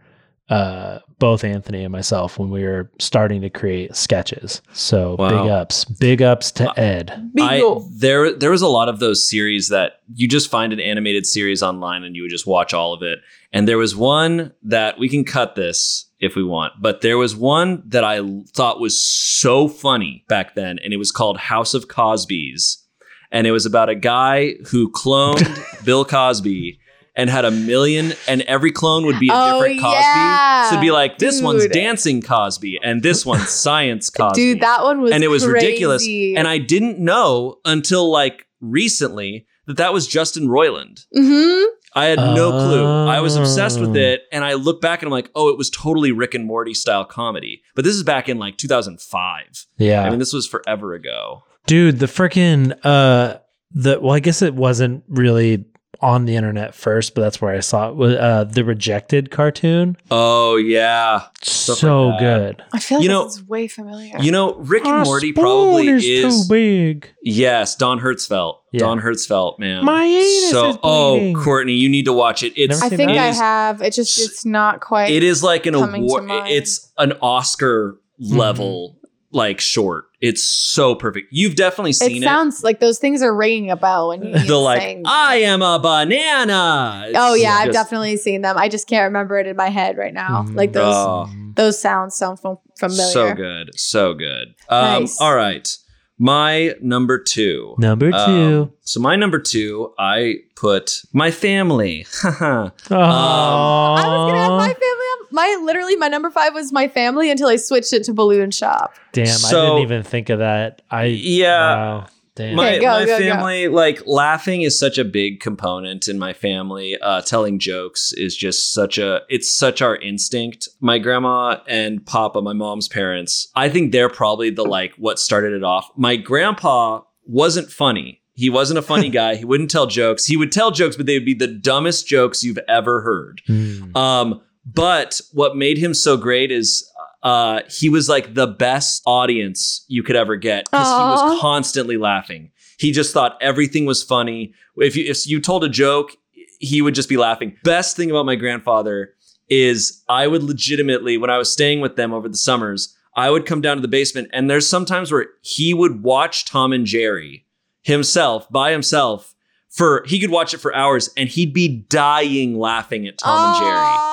uh, both Anthony and myself when we were starting to create sketches. So Wow. big ups, big ups to Ed. Bingo. I there there was a lot of those series that you just find an animated series online and you would just watch all of it. And there was one that we can cut this if we want, but there was one that I thought was so funny back then, and it was called House of Cosby's, and it was about a guy who cloned Bill Cosby. And had a million, and every clone would be a Oh, different Cosby. yeah. So it'd be like, this one's dancing Cosby, and this one's science Cosby Dude, that one was and it was ridiculous. And I didn't know until like recently that that was Justin Roiland. Mhm. I had no clue. I was obsessed with Oh. it, and I look back and I'm like, oh, it was totally Rick and Morty style comedy. But this is back in like 2005. Yeah. I mean, this was forever ago. Dude, the freaking uh the well, I guess it wasn't really on the internet first, but that's where I saw it. Uh the rejected cartoon. Oh yeah, so like good. I feel like You know- this is way familiar. you know, Rick and Our Morty probably is, is. too big. Yes, Don Hertzfeldt. Yeah. Don Hertzfeldt, man. My anus so, is oh. Courtney, you need to watch it. It's I think that. I It is- have. It just it's not quite. it is like an award it's an oscar level like short it's so perfect you've definitely seen it, sounds like those things are ringing a bell when you the like saying- i am a banana It's Oh yeah, I've definitely seen them. I just can't remember it in my head right now. Mhm. Like those Oh. those sounds sound fam- familiar. so good so good um Nice. all right my number two Number Um, two. so my number two i put my family Aww. I was gonna have my family. On, my literally my number five was my family until I switched it to Balloon Shop. Damn, I didn't even think of that. I Yeah. Wow. Damn. my, Okay, go, my go, go. family like laughing is such a big component in my family uh, telling jokes is just such a it's such our instinct my grandma and papa my mom's parents i think they're probably the like what started it off my grandpa wasn't funny he wasn't a funny guy he wouldn't tell jokes he would tell jokes but they would be the dumbest jokes you've ever heard Mm. um, but what made him so great is uh, he was like the best audience you could ever get because he was constantly laughing. He just thought everything was funny. If you if you told a joke, he would just be laughing. Best thing about my grandfather is I would legitimately when I was staying with them over the summers, I would come down to the basement and there's sometimes where he would watch Tom and Jerry himself by himself for he could watch it for hours and he'd be dying laughing at Tom and Jerry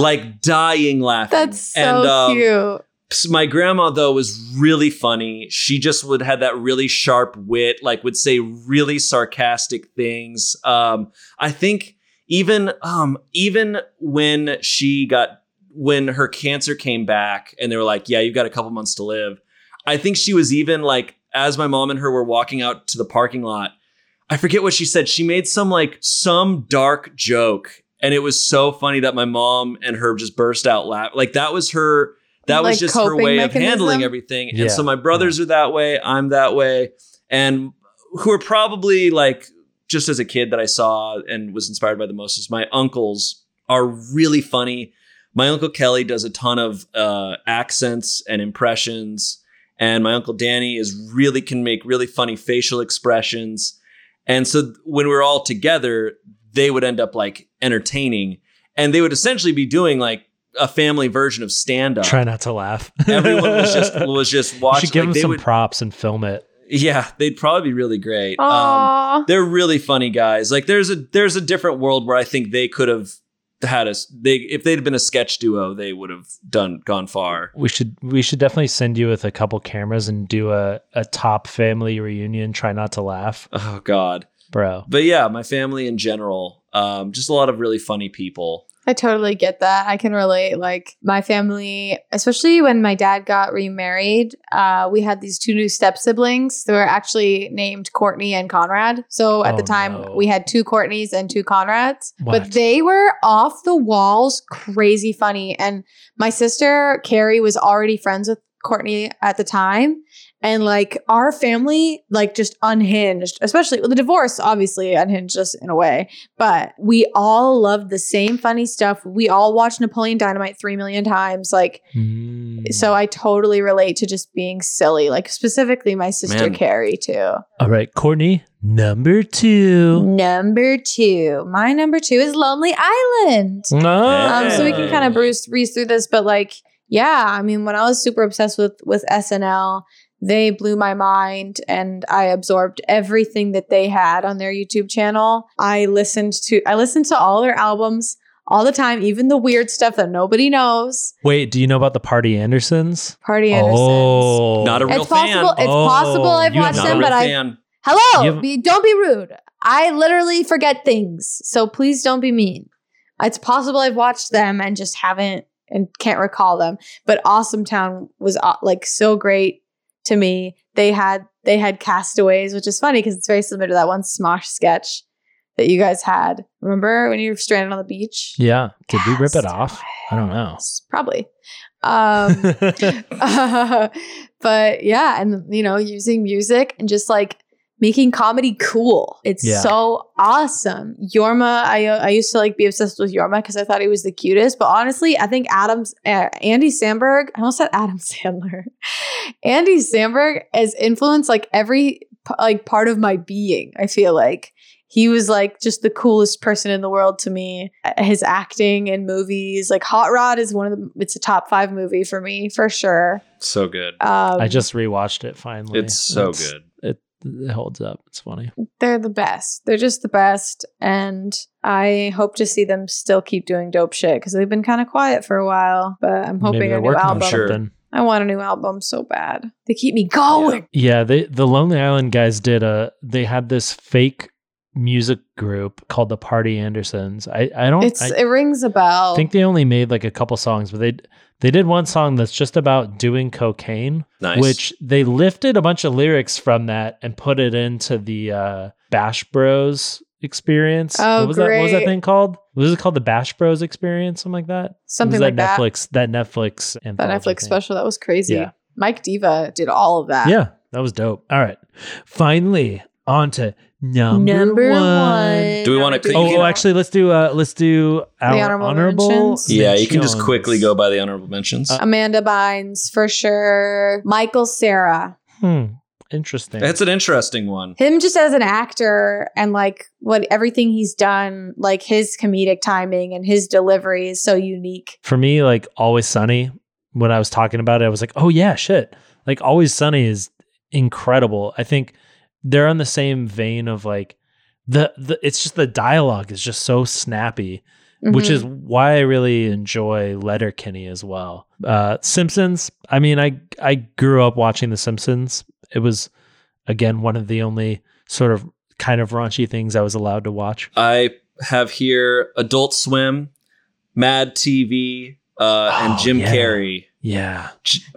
like dying laughing. That's so and, um, cute. My grandma though was really funny. She just would have that really sharp wit, like would say really sarcastic things. Um, I think even um, even when she got when her cancer came back and they were like, "Yeah, you've got a couple months to live." I think she was even like as my mom and her were walking out to the parking lot. I forget what she said. She made some like some dark joke and it was so funny that my mom and her just burst out laughing. Like that was her that was just her coping way of handling everything. Yeah. And so my brothers are that way, I'm that way. And who are probably like just as a kid that I saw and was inspired by the most is my uncles are really funny. My uncle Kelly does a ton of uh, accents and impressions, and my uncle Danny is really can make really funny facial expressions. And so when we're all together, they would end up like entertaining, and they would essentially be doing like a family version of stand up. Try not to laugh. Everyone was just was just You watching. should give like, them some would- props and film it. yeah, they'd probably be really great. Um, they're really funny guys. Like there's a there's a different world where I think they could have had us. They if they'd been a sketch duo, they would have done gone far. We should we should definitely send you with a couple cameras and do a, a top family reunion. Try not to laugh, Oh God. Bro. But yeah, my family in general, um, just a lot of really funny people. I totally get that. I can relate. Like my family, especially when my dad got remarried, uh, we had these two new step siblings. They were actually named Courtney and Conrad. So at Oh, the time, no. we had two Courtneys and two Conrads. What? But they were off the walls, crazy funny. And my sister Carrie was already friends with Courtney at the time. And like our family, like just unhinged, especially with the divorce, obviously unhinged us in a way but we all loved the same funny stuff. We all watched Napoleon Dynamite 3 million times. Like, Mm. so I totally relate to just being silly, like, specifically my sister Man. Carrie, too. all right, Courtney, number two. Number two. My number two is Lonely Island. Um, so we can kind of breeze, breeze through this, but like, yeah, I mean, when I was super obsessed with with SNL, they blew my mind, and I absorbed everything that they had on their YouTube channel. I listened to I listened to all their albums all the time, even the weird stuff that nobody knows. Wait, do you know about the Party Andersons? Party Andersons. Oh, Not a real It's possible. fan. It's Oh, possible I've you watched them, real but I fan. hello. Have- be- don't be rude. I literally forget things, so please don't be mean. It's possible I've watched them and just haven't and can't recall them. But Awesome Town was uh, like so great to me. They had they had Castaways, which is funny because it's very similar to that one Smosh sketch that you guys had. Remember when you were stranded on the beach? yeah. Did we rip it off? I don't know. Probably. Um, but yeah, and you know, using music and just like making comedy cool. It's Yeah. so awesome. Jorma, I I used to like be obsessed with Jorma because I thought he was the cutest. But honestly, I think Adams, uh, Andy Samberg, I almost said Adam Sandler. Andy Samberg has influenced like every like part of my being. I feel like he was like just the coolest person in the world to me. Uh, His acting in movies, like Hot Rod, is one of the. It's a top five movie for me for sure. So good. Um, I just rewatched it finally. It's so It's- good. It, it holds up. It's funny. they're the best. They're just the best, and I hope to see them still keep doing dope shit because they've been kind of quiet for a while. But I'm hoping a new working on album. Sure. I want a new album so bad. They keep me going. Yeah, they the Lonely Island guys did a they had this fake music group called the Party Andersons. I I don't It's I it rings a bell. think they only made like a couple songs, but they they did one song that's just about doing cocaine, Nice. which they lifted a bunch of lyrics from that and put it into the uh Bash Bros experience. Oh, what was that what was that thing called? Was it called the Bash Bros experience? Something like that? Something was like that. Netflix that Netflix and that Netflix thing. special that was crazy. Yeah. Mike Diva did all of that. Yeah, that was dope. All right. Finally, on to number, Number one. one. Do we wanna- Oh, oh, actually, let's do uh let's do our honorable honorable. mentions? yeah, you can just quickly go by the honorable mentions. Uh, Amanda Bynes for sure. Michael Cera. Hmm. Interesting. That's an interesting one. Him just as an actor and like what everything he's done, like his comedic timing and his delivery is so unique. For me, like Always Sunny. When I was talking about it, I was like, oh yeah, shit. Like Always Sunny is incredible. I think they're on the same vein of like the the. It's just the dialogue is just so snappy, which Mhm. is why I really enjoy Letterkenny as well. Uh, Simpsons. I mean, I I grew up watching The Simpsons. It was again one of the only sort of kind of raunchy things I was allowed to watch. I have here Adult Swim, Mad TV, uh, and Oh, Jim yeah. Carrey. Yeah,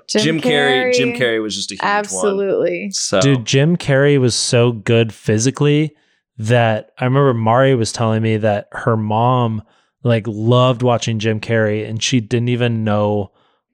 Jim, Carrey. Jim Carrey was just a huge one. Absolutely. So dude, Jim Carrey was so good physically that I remember Mari was telling me that her mom like loved watching Jim Carrey and she didn't even know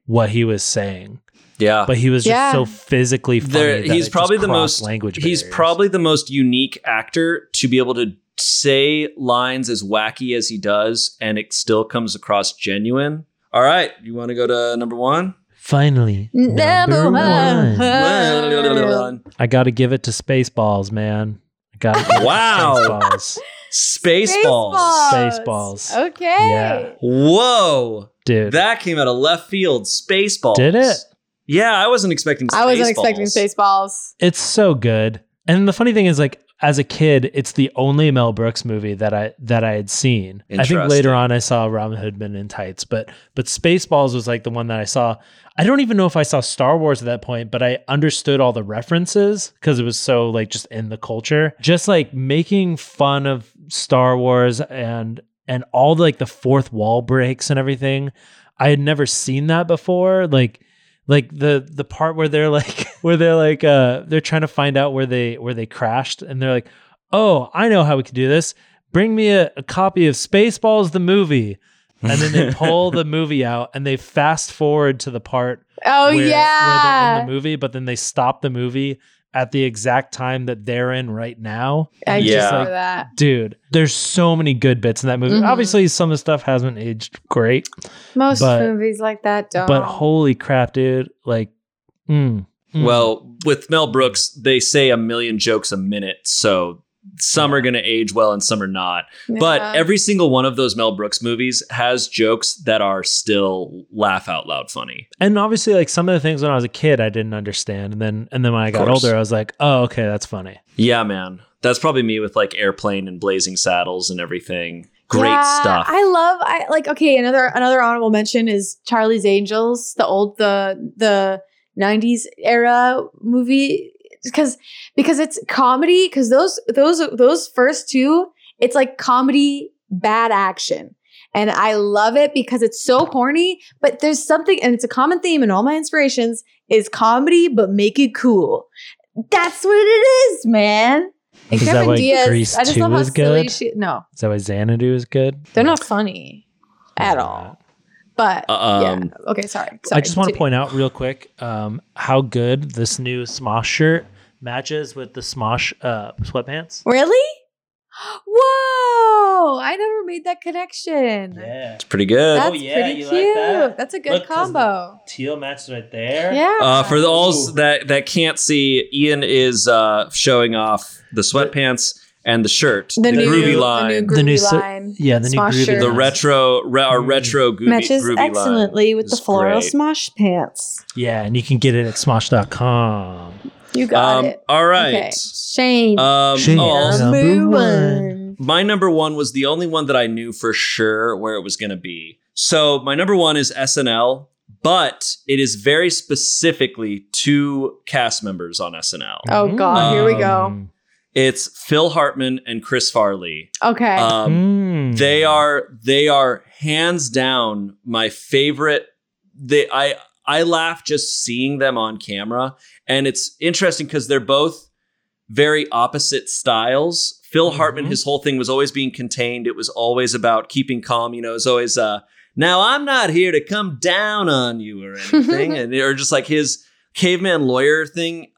what he was saying. yeah, but he was just Yeah. so physically funny. There- that he's it probably just the most language. he's probably the most unique actor to be able to say lines as wacky as he does, and it still comes across genuine. All right, you want to go to number one? finally Number one. One. I got to give it to Spaceballs, man. I got to Wow. Spaceballs, Spaceballs. Spaceballs. Okay. Yeah. Whoa, dude. that came out of left field. Spaceballs. Did it? Yeah, I wasn't expecting. I wasn't Spaceballs. expecting Spaceballs. it's so good. And the funny thing is, like, as a kid, it's the only Mel Brooks movie that I that I had seen. I think later on I saw Robin Hood Men in Tights, but but Spaceballs was like the one that I saw. I don't even know if I saw Star Wars at that point, but I understood all the references because it was so like just in the culture. Just like making fun of Star Wars and and all the, like the fourth wall breaks and everything. I had never seen that before. Like like the the part where they're like where they're like uh they're trying to find out where they where they crashed and they're like oh i know how we could do this bring me a, a copy of spaceballs the movie and then they pull the movie out and they fast forward to the part Oh where, where yeah. they're in the movie but then they stop the movie at the exact time that they're in right now I Yeah. just saw that. dude there's so many good bits in that movie Mhm. obviously some of the stuff hasn't aged great Most But- movies like that don't. but holy crap dude like mm, mm. Well, with Mel Brooks, they say a million jokes a minute, so some are going to age well and some are not. But every single one of those Mel Brooks movies has jokes that are still laugh out loud funny. and obviously like some of the things when I was a kid I didn't understand and then and then when I got older I was like oh okay that's funny Yeah, man. That's probably me with like Airplane and Blazing Saddles and everything. Great Yeah, stuff. I love I like okay, another another honorable mention is Charlie's Angels, the old the the 90s era movie because because it's comedy because those those those first two it's like comedy bad action. And I love it because it's so corny, but there's something and it's a common theme in all my inspirations is comedy but make it cool. That's what it is, man. Is that why Diaz, Grease I just 2 love how silly good? she no. is that why Xanadu is good They're not funny at all. But Um, yeah. Okay, sorry. sorry I just want to point out real quick um, how good this new Smosh shirt matches with the Smosh uh, sweatpants. Really? Whoa! I never made that connection. Yeah, it's pretty good. That's Oh, yeah, pretty you cute. like that? That's a good Look, 'cause the- combo. teal matches right there. Yeah. Uh, for the all that that can't see, Ian is uh, showing off the sweatpants and the shirt, the, new, groovy line, The new groovy so- line. yeah, the new groovy shirt. the retro, re- our Mm. retro groovy, Matches groovy line excellently with the floral great. smosh pants. Yeah, and you can get it at Smosh.com. You got Um, it. all right. Okay. Shane. Um, Shane. oh, Number number one. one. my number one was the only one that I knew for sure where it was going to be. So my number one is SNL, but it is very specifically two cast members on SNL. Oh God, here we go. It's Phil Hartman and Chris Farley. Okay. Um, mm. They are they are hands down my favorite. They I I laugh just seeing them on camera, and it's interesting because they're both very opposite styles. Phil Hartman, Mhm. his whole thing was always being contained. It was always about keeping calm. You know, it's always uh, now I'm not here to come down on you or anything, and or just like his caveman lawyer thing.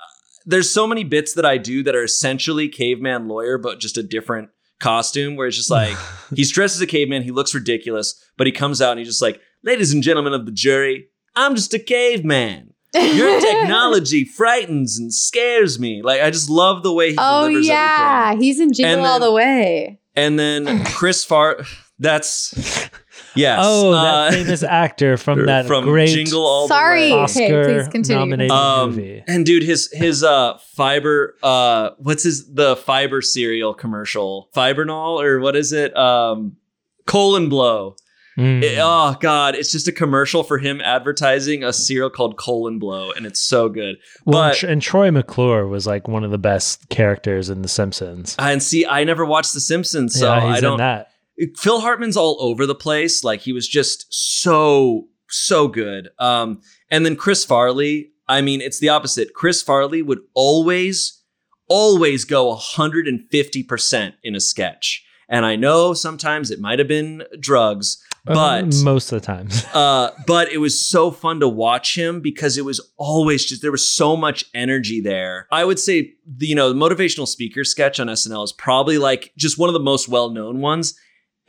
There's so many bits that I do that are essentially caveman lawyer, but just a different costume. Where it's just like he's dressed as a caveman. He looks ridiculous, but he comes out and he's just like, "Ladies and gentlemen of the jury, I'm just a caveman. Your technology frightens and scares me. Like I just love the way he oh delivers yeah, everything. he's in Jingle And All the Way. And then Chris Far, that's yes. Oh, that uh, famous actor from that from great Jingle All Sorry. the Way. Okay, Oscar please continue. nominated Um, movie. and dude, his his uh fiber uh what's his the fiber cereal commercial Fibernol or what is it um Colon Blow. Mm. It- oh god, it's just a commercial for him advertising a cereal called Colon Blow, and it's so good. Well, but- and and Troy McClure was like one of the best characters in The Simpsons. And see, I never watched The Simpsons, so yeah, he's I don't. in that. Phil Hartman's all over the place. Like he was just so so good. Um, and then Chris Farley. I mean, it's the opposite. Chris Farley would always, always go 150% in a sketch. And I know sometimes it might have been drugs, but Uh, most of the times. uh, but it was so fun to watch him because it was always just there was so much energy there. I would say the, you know the motivational speaker sketch on SNL is probably like just one of the most well known ones.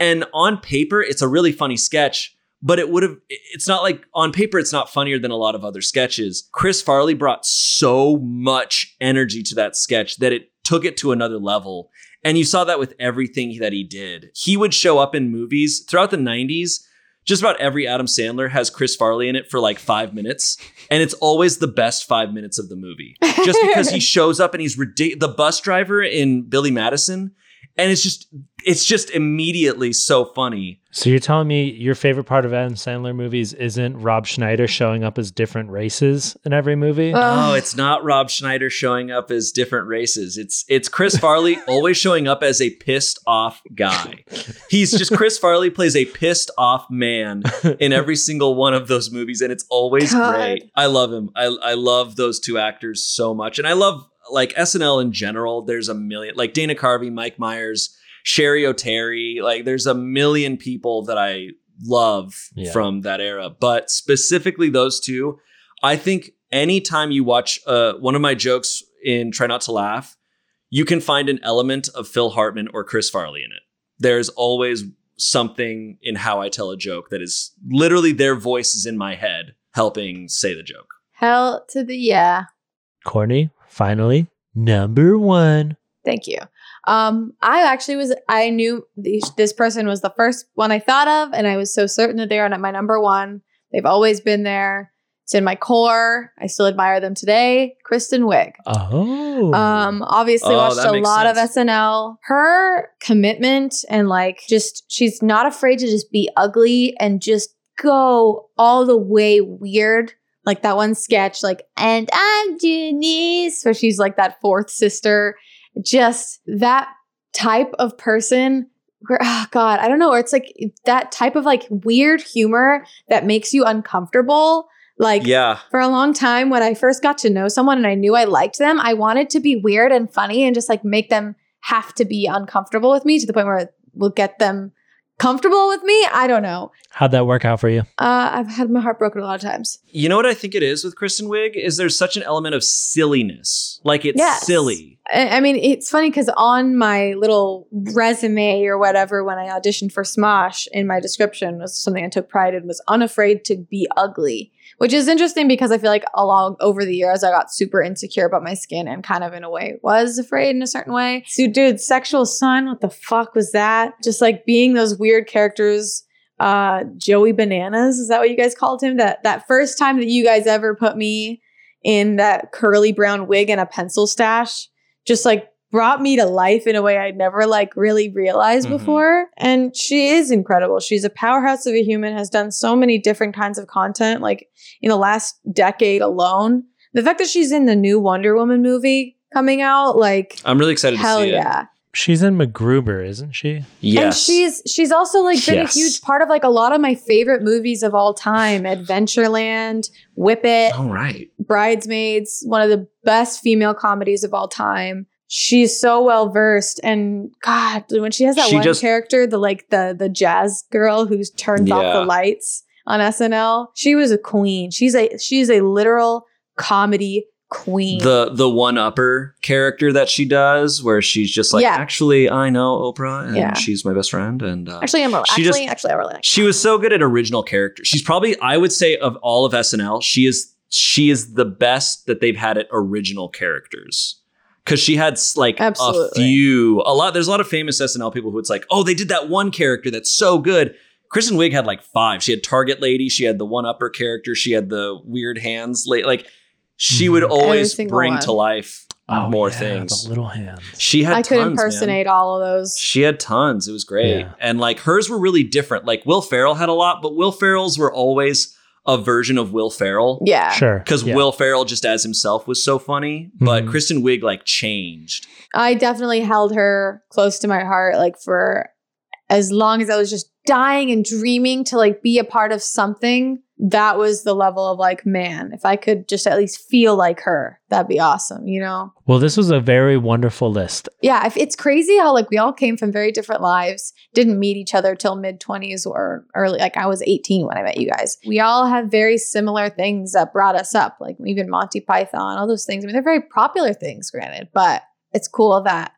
And on paper, it's a really funny sketch, but it would have. It's not like on paper, it's not funnier than a lot of other sketches. Chris Farley brought so much energy to that sketch that it took it to another level. And you saw that with everything that he did. He would show up in movies throughout the 90s. Just about every Adam Sandler has Chris Farley in it for like five minutes. And it's always the best five minutes of the movie. Just because he shows up and he's ridiculous. The bus driver in Billy Madison. And it's just, it's just immediately so funny. So you're telling me your favorite part of Adam Sandler movies isn't Rob Schneider showing up as different races in every movie? Uh, Oh, it's not Rob Schneider showing up as different races. It's it's Chris Farley always showing up as a pissed off guy. He's just Chris Farley plays a pissed off man in every single one of those movies, and it's always God. great. I love him. I I love those two actors so much, and I love like SNL in general. There's a million like Dana Carvey, Mike Myers, Cheri Oteri. Like there's a million people that I love Yeah. from that era, but specifically those two. I think anytime you watch uh, one of my jokes in Try Not to Laugh, you can find an element of Phil Hartman or Chris Farley in it. There's always something in how I tell a joke that is literally their voices in my head helping say the joke. Hell to the yeah. Courtney, finally, number one. Thank you. Um, I actually was. I knew these, this person was the first one I thought of, and I was so certain that they are my number one. They've always been there. It's in my core. I still admire them today. Kristen Wiig. Oh. Um, obviously Oh, watched a lot sense. of SNL. Her commitment and like just she's not afraid to just be ugly and just go all the way weird. Like that one sketch, like, and I'm Janice, where she's like that fourth sister. Just that type of person. Where, oh ah, God, I don't know. Or it's like that type of like weird humor that makes you uncomfortable. Like Yeah. for a long time when I first got to know someone and I knew I liked them, I wanted to be weird and funny and just like make them have to be uncomfortable with me to the point where it will get them comfortable with me. I don't know. How'd that work out for you? Uh, I've had my heart broken a lot of times. You know what I think it is with Kristen Wiig is there's such an element of silliness. Like it's Yes. silly. I, I mean, it's funny because on my little resume or whatever, when I auditioned for Smosh, in my description was something I took pride in was unafraid to be ugly, which is interesting because I feel like along over the years I got super insecure about my skin and kind of in a way was afraid in a certain way. So, dude, sexual sun, what the fuck was that? Just like being those weird characters. Uh, Joey Bananas, is that what you guys called him? That that first time that you guys ever put me in that curly brown wig and a pencil stash just like brought me to life in a way I'd never like really realized Mhm. before. And she is incredible. She's a powerhouse of a human, has done so many different kinds of content, like in the last decade alone. The fact that she's in the new Wonder Woman movie coming out, like I'm really excited to hell see it. yeah. She's in MacGruber, isn't she? Yes. And she's she's also like been Yes. a huge part of like a lot of my favorite movies of all time. Adventureland, Whip It, All right. Bridesmaids, one of the best female comedies of all time. She's so well versed, and God, when she has that She one just- character, the like the the jazz girl who's turns off the lights on SNL, she was a queen. She's a she's a literal comedy queen. The the one upper character that she does, where she's just like, Yeah. actually, I know Oprah, and Yeah. she's my best friend, and uh, actually, I'm she actually just- actually I really like. she was so good at original character. She's probably, I would say, of all of SNL, she is she is the best that they've had at original characters. Because she had s- like a few, a lot. There's a lot of famous SNL people who it's like, oh, they did that one character that's so good. Kristen Wiig had like five. She had Target Lady. She had the one upper character. She had the weird hands. la- Like she would Mhm. always bring one. to life more Oh, yeah, things. The little hands. She had I could tons, man. impersonate all of those. She had tons. It was great. Yeah. And like hers were really different. Like Will Ferrell had a lot, but Will Ferrell's were always a version of Will Ferrell. Yeah. Sure. Because Yeah. Will Ferrell just as himself was so funny, but Mhm. Kristen Wiig like changed. I definitely held her close to my heart, like for as long as I was just dying and dreaming to like be a part of something. That was the level of like, man, if I could just at least feel like her, that'd be awesome, you know? Well, this was a very wonderful list. Yeah, if it's crazy how like we all came from very different lives, didn't meet each other till mid 20s or early like I was 18 when I met you guys. We all have very similar things that brought us up, like even Monty Python, all those things. I mean, they're very popular things, granted, but it's cool that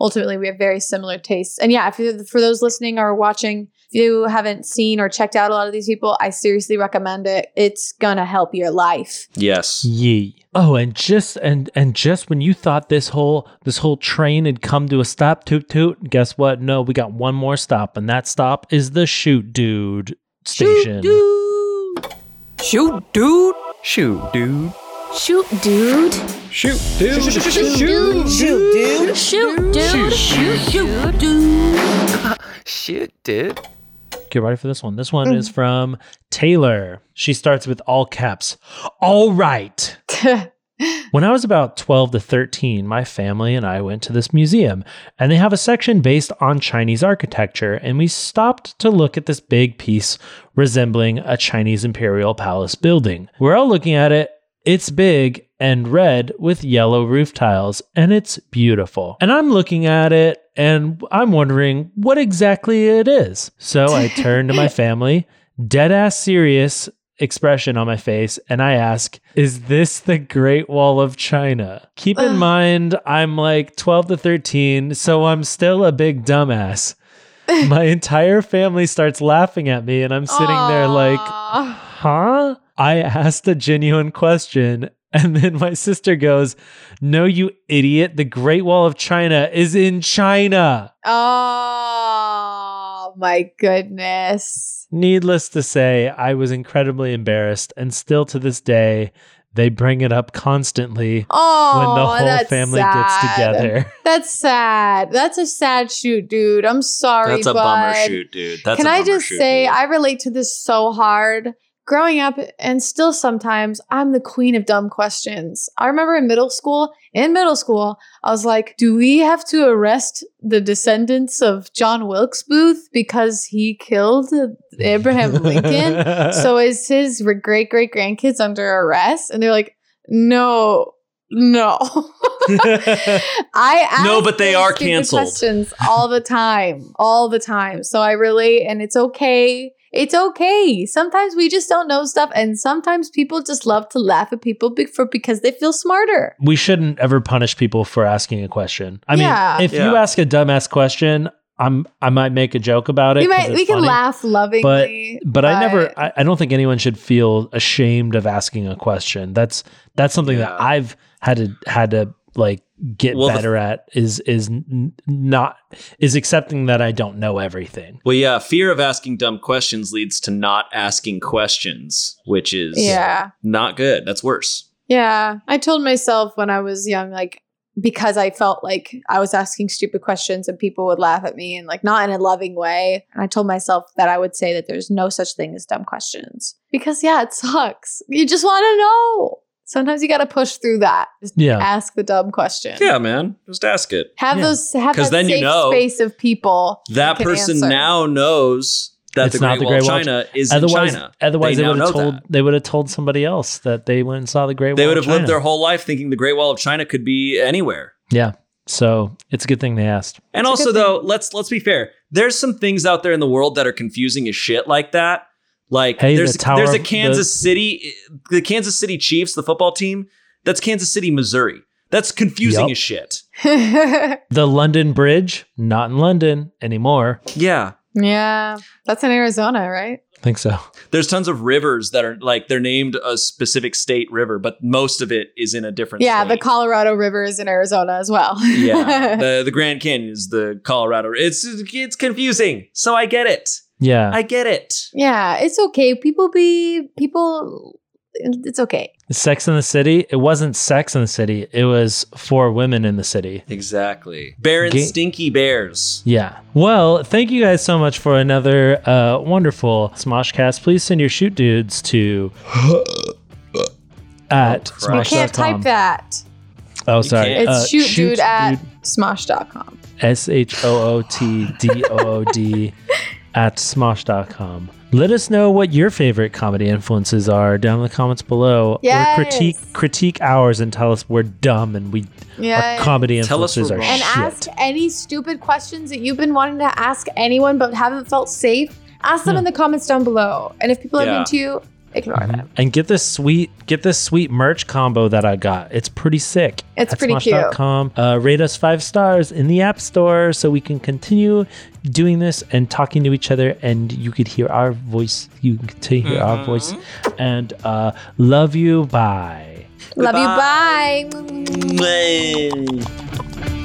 ultimately we have very similar tastes. And yeah, if for those listening or watching, you haven't seen or checked out a lot of these people, I seriously recommend it. It's gonna help your life. Yes. Ye. Oh, and just and and just when you thought this whole this whole train had come to a stop, toot toot. Guess what? No, we got one more stop, and that stop is the Shoot Dude station. Shoot, dude. Shoot, dude. Shoot, dude. Shoot, dude. Shoot, dude. Shoot, dude. Shoot, dude. Shoot, dude. Shit, dude. Get ready for this one. This one is mm. from Taylor. She starts with all caps. All right. When I was about 12 to 13, my family and I went to this museum, and they have a section based on Chinese architecture, and we stopped to look at this big piece resembling a Chinese imperial palace building. We're all looking at it. It's big and red with yellow roof tiles, and it's beautiful. And I'm looking at it and I'm wondering what exactly it is. So I turn to my family, dead ass serious expression on my face, and I ask, Is this the Great Wall of China? Keep in mind, I'm like 12 to 13, so I'm still a big dumbass. My entire family starts laughing at me, and I'm sitting there like, huh? I asked a genuine question. And then my sister goes, No, you idiot. The Great Wall of China is in China. Oh my goodness. Needless to say, I was incredibly embarrassed. And still to this day, they bring it up constantly Oh, when the whole family sad. gets together. That's sad. That's a sad shoot, dude. I'm sorry, That's a bud. bummer shoot, dude. That's Can a I bummer just shoot, say dude. I relate to this so hard. Growing up and still sometimes I'm the queen of dumb questions. I remember in middle school, in middle school, I was like, do we have to arrest the descendants of John Wilkes Booth because he killed Abraham Lincoln? so is his great great grandkids under arrest? And they're like, no, no. I ask No, but they are canceled. Questions all the time, all the time. So I relate, and it's okay. It's okay. Sometimes we just don't know stuff, and sometimes people just love to laugh at people be- for because they feel smarter. we shouldn't ever punish people for asking a question. I mean, Yeah. if you ask a dumbass question, I'm I might make a joke about it. We 'cause might we can funny. laugh lovingly, but but I never I, I don't think anyone should feel ashamed of asking a question. That's that's something that I've had to had to like get Well, the- better at is is n- not is accepting that I don't know everything. Well, yeah, fear of asking dumb questions leads to not asking questions, which is Yeah. not good. That's worse. Yeah. I told myself when I was young, like, because I felt like I was asking stupid questions and people would laugh at me and, like, not in a loving way. And I told myself that I would say that there's no such thing as dumb questions. Because, yeah, it sucks. You just want to know. Sometimes you got to push through that. Just Yeah. ask the dumb question. Yeah, man. Just ask it. Have Yeah. those, have 'Cause that then you safe know space of people. That person answer. now knows that It's the not Great the Great Wall of China is Otherwise, in China. otherwise They they, would have told that. they would have told somebody else that they went and saw the Great Wall. They would have lived their whole life thinking the Great Wall of China could be anywhere. Yeah. So it's a good thing they asked. And It's also though, let's let's be fair. There's some things out there in the world that are confusing as shit like that. Like Hey, there's the Tower there's a of- Kansas City the Kansas City Chiefs, the football team, that's Kansas City, Missouri. That's confusing Yup. as shit. The London Bridge, not in London anymore. Yeah. yeah. That's in Arizona, right? I think so. There's tons of rivers that are like they're named a specific state river, but most of it is in a different Yeah, the. Colorado River is in Arizona as well. yeah. The the Grand Canyon is the Colorado. It's it's confusing. So I get it. Yeah. I get it. Yeah, it's okay. People be people it's okay. Sex in the City. It wasn't Sex in the City. It was for women in the city. Exactly. Bear and Ga- Stinky Bears. Yeah. Well, thank you guys so much for another uh, wonderful Smoshcast. Please send your shoot dudes to at crap. You smosh.com. can't type that. Oh, sorry. can't. It's Uh, shoot, dude at smosh.com. S H O O T D O O D at smosh.com. Let us know what your favorite comedy influences are down in the comments below. Yes. Or critique critique ours and tell us we're dumb and we Yeah. our comedy Tell us influences we're are wrong. and shit. ask any stupid questions that you've been wanting to ask anyone but haven't felt safe. Ask them Yeah. in the comments down below. And if people are Yeah. mean to you, ignore them. and get this sweet get this sweet merch combo that I got. It's pretty sick. It's At pretty smosh.com. Uh, rate us five stars in the app store so we can continue doing this and talking to each other and you could hear our voice. You could hear Mm-hmm. our voice. And uh, love you. Bye. Love you. Bye. Bye.